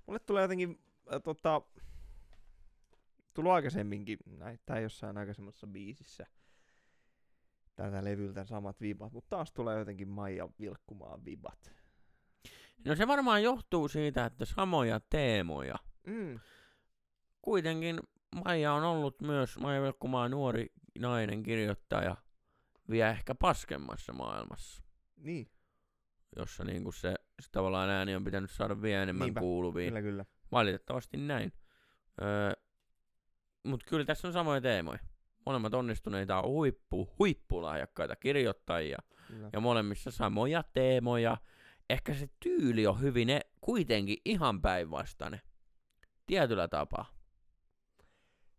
Mulle tulee jotenkin, äh, tota, tullut aikaisemminkin, näin, tai jossain aikaisemmassa biisissä, tältä levyltä samat vibat, mutta taas tulee jotenkin Maija vilkkumaan vibat. No se varmaan johtuu siitä, että samoja teemoja. Mm. Kuitenkin Maija on ollut myös, Maija Vilkkumaa nuori nainen kirjoittaja, vielä ehkä paskemmassa maailmassa, Niin, jossa niinku se, se tavallaan ääni on pitänyt saada vielä enemmän Niinpä, kuuluviin. kyllä kyllä. Valitettavasti näin. Öö, Mutta kyllä tässä on samoja teemoja. Molemmat onnistuneita on huippu, huippulahjakkaita kirjoittajia. kyllä. Ja molemmissa samoja teemoja. Ehkä se tyyli on hyvin e- kuitenkin ihan päinvastainen. Tietyllä tapaa.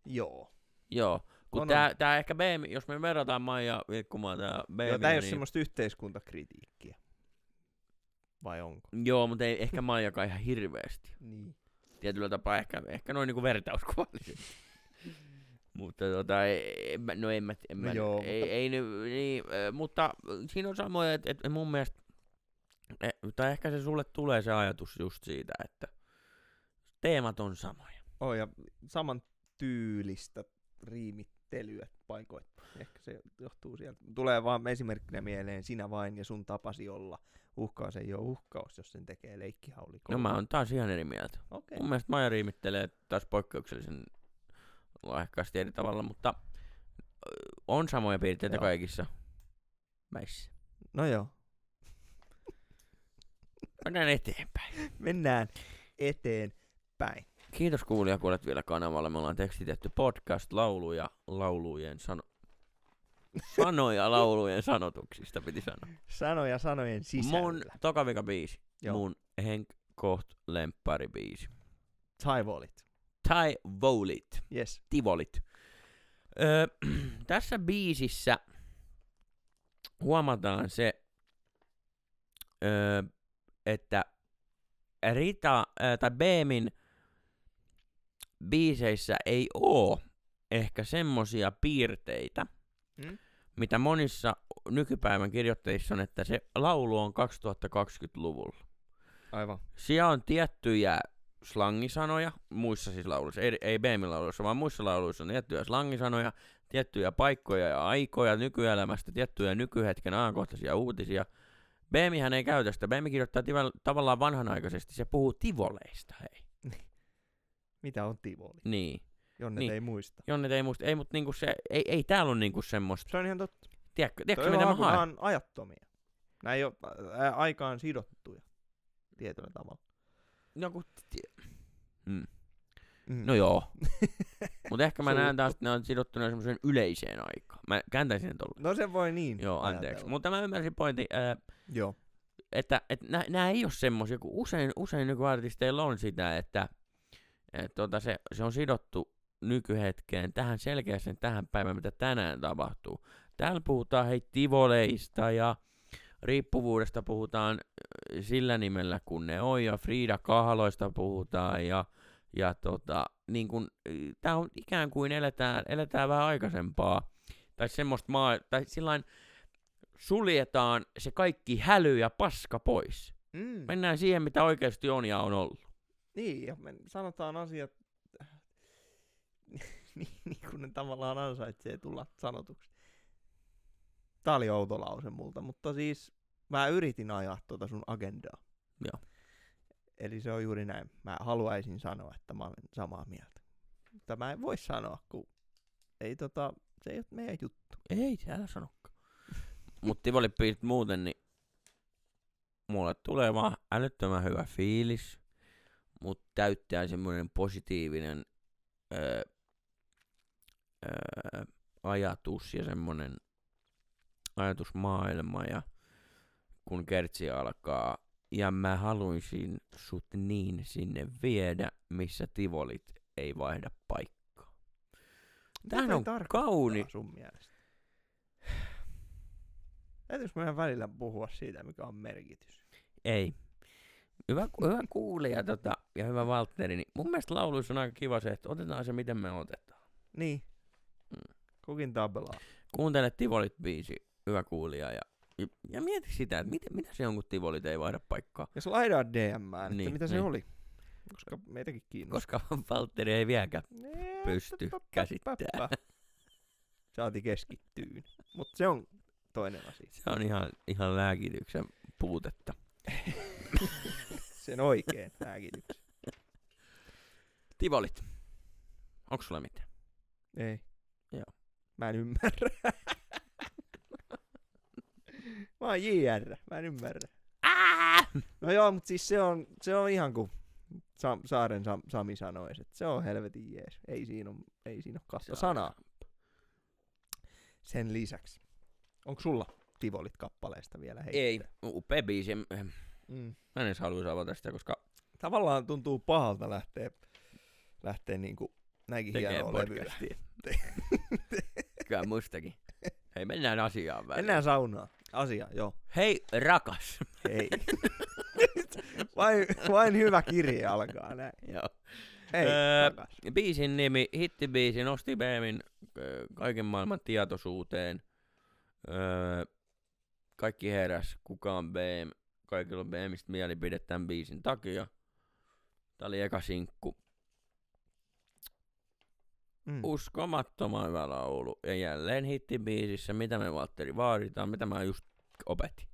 Joo. Joo. Kun On, tää, tää ehkä B, jos me verrataan Maija Vilkkumaan tää B, Joo, tää ei ole niin... semmoista yhteiskuntakritiikkiä. Vai onko? Joo, mutta ei ehkä Maijakaan ihan hirveästi. Niin. Tietyllä tapaa ehkä, ehkä noin niinku vertauskuvallisesti. mutta tota, ei, en mä- no en mä, en No mä joo, ei, mutta- ei, niin, mutta siinä on samoja, että et mun mielestä, e, tai ehkä se sulle tulee se ajatus just siitä, että teemat on samoja. Oh, ja saman tyylistä riimittelyä paikoittain. Ehkä se johtuu sieltä. Tulee vaan esimerkkinä mieleen sinä vain ja sun tapasi olla. Uhkaus ei ole uhkaus, jos sen tekee leikkihaulikolla. No mä oon taas ihan eri mieltä. Okei. Mun mielestä Maija riimittelee taas poikkeuksellisen lahjakkaasti eri tavalla, mutta on samoja piirteitä Joo. kaikissa mäissä. No joo. Mennään eteenpäin. Mennään eteenpäin. Kiitos kuulija, kun olet vielä kanavalla. Me ollaan tekstitetty podcast lauluja laulujen sano... Sanoja laulujen sanotuksista, piti sanoa. Sanoja sanojen sisällä. Mun tokavika biisi. Joo. Mun Henk Koht lemppari biisi. Taivolit. Tai Volit. Yes. Tivolit. Öö, tässä biisissä huomataan se, öö, että Rita öö, tai Beemin biiseissä ei oo ehkä semmosia piirteitä, Mm. mitä monissa nykypäivän kirjoittajissa on, että se laulu on 2020-luvulla. Aivan. Siellä on tiettyjä slangisanoja, muissa siis lauluissa, ei, ei BM-lauluissa, vaan muissa lauluissa on tiettyjä slangisanoja, tiettyjä paikkoja ja aikoja nykyelämästä, tiettyjä nykyhetken ajankohtaisia uutisia. BMihän ei käytä sitä. BM kirjoittaa tiva- tavallaan vanhanaikaisesti. Se puhuu tivoleista, hei. Mitä on Tivoli? Niin. Jonne Niin. ei muista. Jonne ei muista. Ei, mutta niinku se, ei, ei täällä on niinku semmoista. Se on ihan totta. Tiedätkö, tiedätkö mitä mä kun haen? on ajattomia. Nämä ei ole ää, aikaan sidottuja tietyllä tavalla. Joku, ti- mm. Mm. No joo. Mutta ehkä mä näen taas, että ne on sidottuna semmoiseen yleiseen aikaan. Mä kääntäisin sen tolleen. No se voi niin Joo, anteeksi. Mutta mä ymmärsin pointin, ää, Joo. että et nämä ei ole semmoisia, kun usein, usein nykyartisteilla on sitä, että et tota se, se on sidottu nykyhetkeen, tähän selkeästi tähän päivään, mitä tänään tapahtuu. Täällä puhutaan hei tivoleista ja riippuvuudesta puhutaan sillä nimellä kun ne on, ja Frida Kahloista puhutaan, ja, ja tota, niin kun, tää on ikään kuin eletään, eletään vähän aikaisempaa, tai semmoista maa, tai sillain suljetaan se kaikki häly ja paska pois. Mm. Mennään siihen, mitä oikeasti on ja on ollut. Niin, ja me sanotaan asiat niin, niin kuin ne tavallaan ansaitsee tulla sanotuksi. Tää oli outo lause multa, mutta siis mä yritin ajaa tuota sun agendaa. Joo. Eli se on juuri näin. Mä haluaisin sanoa, että mä olen samaa mieltä. Mutta mä en voi sanoa, kun ei tota, se ei ole meidän juttu. Ei, se älä sanokaan. Mutta tivolipiirit muuten, niin mulle tulee vaan älyttömän hyvä fiilis, mutta täyttää semmoinen positiivinen öö, öö, ajatus ja semmoinen ajatusmaailma ja kun kertsi alkaa ja mä haluaisin sut niin sinne viedä, missä tivolit ei vaihda paikkaa. Toi on kauni. sun mielestä? Täytyykö meidän välillä puhua siitä, mikä on merkitys? Ei. Hyvä, hyvä kuulija tota, ja hyvä Valtteri, niin mun mielestä lauluissa on aika kiva se, että otetaan se miten me otetaan. Niin. Mm. Kukin tabelaa. Kuuntele Tivolit biisi, hyvä kuulija, ja, ja, ja mieti sitä, että mitä, mitä se on, kun Tivolit ei vaihda paikkaa. Ja slaidaa että Niin, mitä se niin. oli. Koska meitäkin kiinnostaa. Koska Valtteri ei vieläkään pysty pä. Saati keskittyyn. Mutta se on toinen asia. Se on ihan, ihan lääkityksen puutetta. Sen oikein lääkityksen. Tivolit. Onko sulla mitään? Ei. Joo. Mä en ymmärrä. Mä oon JR. Mä en ymmärrä. Ää! No joo, mutta siis se on, se on ihan kuin Sa- Saaren Sam- Sami sanoisi, että se on helvetin jees. Ei siinä ole, ei siinä ole kahta sanaa. Sen lisäksi. Onko sulla Tivolit kappaleesta vielä heittää? Ei, upea biisi. Mä Mm. en edes haluaisi avata sitä, koska Tavallaan tuntuu pahalta lähteä, lähteä niinku näinkin tekee hienoa levyä. Kyllä mustakin. Hei, mennään asiaan väliin. Mennään saunaan. Asia, joo. Hei, rakas. Ei. vain, vain hyvä kirja alkaa näin. Joo. Hei, Öö, takas. Biisin nimi, hittibiisi, nosti Beemin kaiken maailman tietoisuuteen. Öö, kaikki heräs, kuka on Beem. Kaikilla on Beemistä mielipide tämän biisin takia. Tää oli eka sinkku. Mm. Uskomattoman hyvä laulu. Ja jälleen hittibiisissä, mitä me Valtteri vaaditaan, mitä mä just opetin.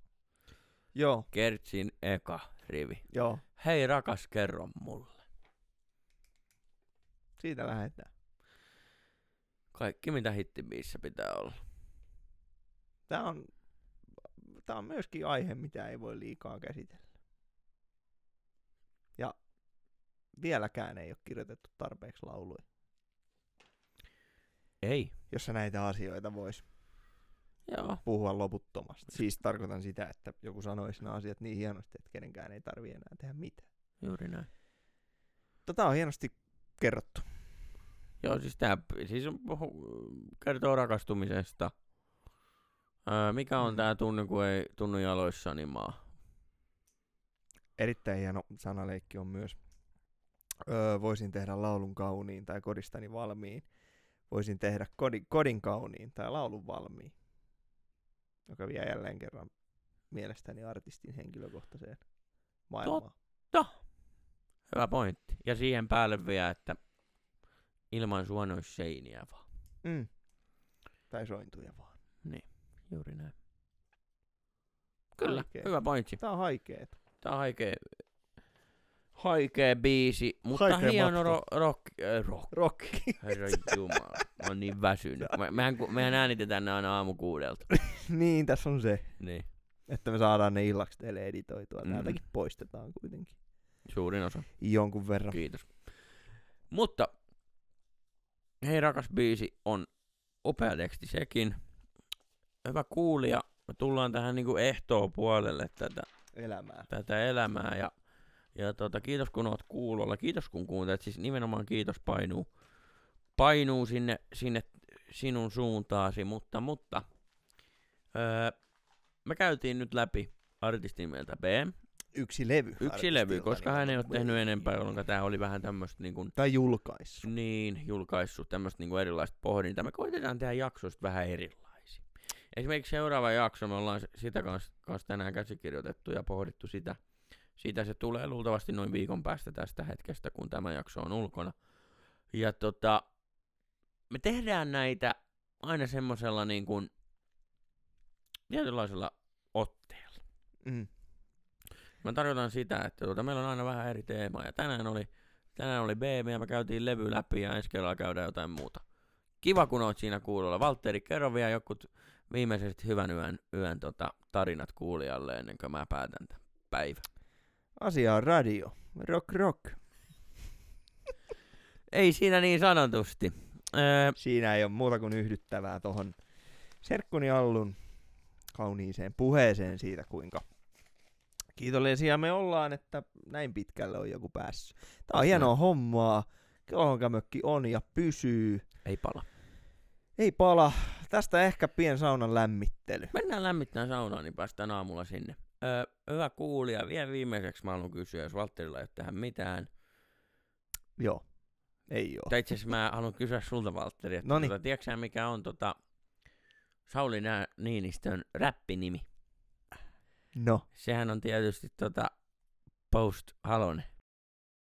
Joo, Kertsin eka rivi. joo. Hei rakas, kerro mulle. Siitä lähdetään. Kaikki mitä hittibiisissä pitää olla. Tämä on, tää on myöskin aihe, mitä ei voi liikaa käsitellä. Ja vieläkään ei ole kirjoitettu tarpeeksi lauluja, Ei. jossa näitä asioita voisi Joo. puhua loputtomasti. Siis tarkoitan sitä, että joku sanoisi nämä asiat niin hienosti, että kenenkään ei tarvi enää tehdä mitään. Juuri näin. Tota on hienosti kerrottu. Joo, siis tää siis on, kertoo rakastumisesta. Öö, mikä on Mm. tää tunne, kun ei tunnu jaloissani maa? Erittäin hieno sanaleikki on myös. Öö, voisin tehdä laulun kauniin tai kodistani valmiin. Voisin tehdä kodi, kodin kauniin tai laulun valmiin. joka vie jälleen kerran mielestäni artistin henkilökohtaiseen maailmaan. Hyvä pointti. Ja siihen päälle vielä, että ilman sua ne olisi seiniä vaan. Mm. Tai sointuja vaan. Juuri näin. Kyllä, Haikea. hyvä pointti. Tää on haikeeta. Tää on haikea, haikea biisi, mutta Haikea hieno ro, rock, äh, rock. Rokki. Herra Jumala, mä oon niin väsynyt. Me, mehän, mehän äänitetään ne aina aamu kuudelta. niin, tässä on se, Niin, että me saadaan ne illaksi teille editoitua. Mm. Täältäkin poistetaan kuitenkin suurin osa. jonkun verran. Kiitos. Mutta, hei rakas biisi on upea teksti sekin. Hyvä kuulija. Me tullaan tähän niinku ehtoo puolelle tätä, Elämää. tätä elämää ja, ja tota, kiitos kun oot kuulolla. Kiitos kun kuuntelet. Siis nimenomaan kiitos painuu, painuu sinne, sinne sinun suuntaasi, mutta, mutta öö, me käytiin nyt läpi artistin nimeltä B. Yksi levy. Yksi levy, koska hän ei ole tehnyt enempää, jolloin tämä oli vähän tämmöistä niin kuin, Tai julkaissu. niin, julkaissut tämmöistä niin erilaista pohdintaa. Me koitetaan tehdä jaksoista vähän erilaisia. Esimerkiksi seuraava jakso, me ollaan sitä kanssa, kanssa tänään käsikirjoitettu ja pohdittu sitä. Siitä se tulee luultavasti noin viikon päästä tästä hetkestä, kun tämä jakso on ulkona. Ja tota, me tehdään näitä aina semmoisella niin kuin tietynlaisella otteella. Mm. Mä tarkoitan sitä, että tuota, meillä on aina vähän eri teema. Ja tänään oli, tänään oli BB ja me käytiin levy läpi ja ensi kerralla käydään jotain muuta. Kiva, kun oot siinä kuulolla. Valtteri, kerro vielä jokut viimeiset hyvän yön, yön tota, tarinat kuulijalle ennen kuin mä päätän tämän päivän. Asia on radio. Rock rock. Ei siinä niin sanotusti. Öö, Siinä ei ole muuta kuin yhdyttävää tohon Serkkuni Allun kauniiseen puheeseen siitä, kuinka kiitollisia me ollaan, että näin pitkälle on joku päässyt. Tää on hienoa hommaa. Kelonkämökki on ja pysyy. ei pala. Ei pala. Tästä ehkä pien saunan lämmittely. Mennään lämmittämään saunaan, niin päästään aamulla sinne. Öö, hyvä kuulija, vielä viimeiseksi mä haluan kysyä, jos Valtterilla ei ole tähän mitään. Joo. Ei oo. Tai itse asiassa mä haluan kysyä sulta, Valtteri, että Noniin. tota, tiedätkö sä, mikä on tota Sauli Nä- Niinistön räppinimi? No. Sehän on tietysti tota Post Halonen.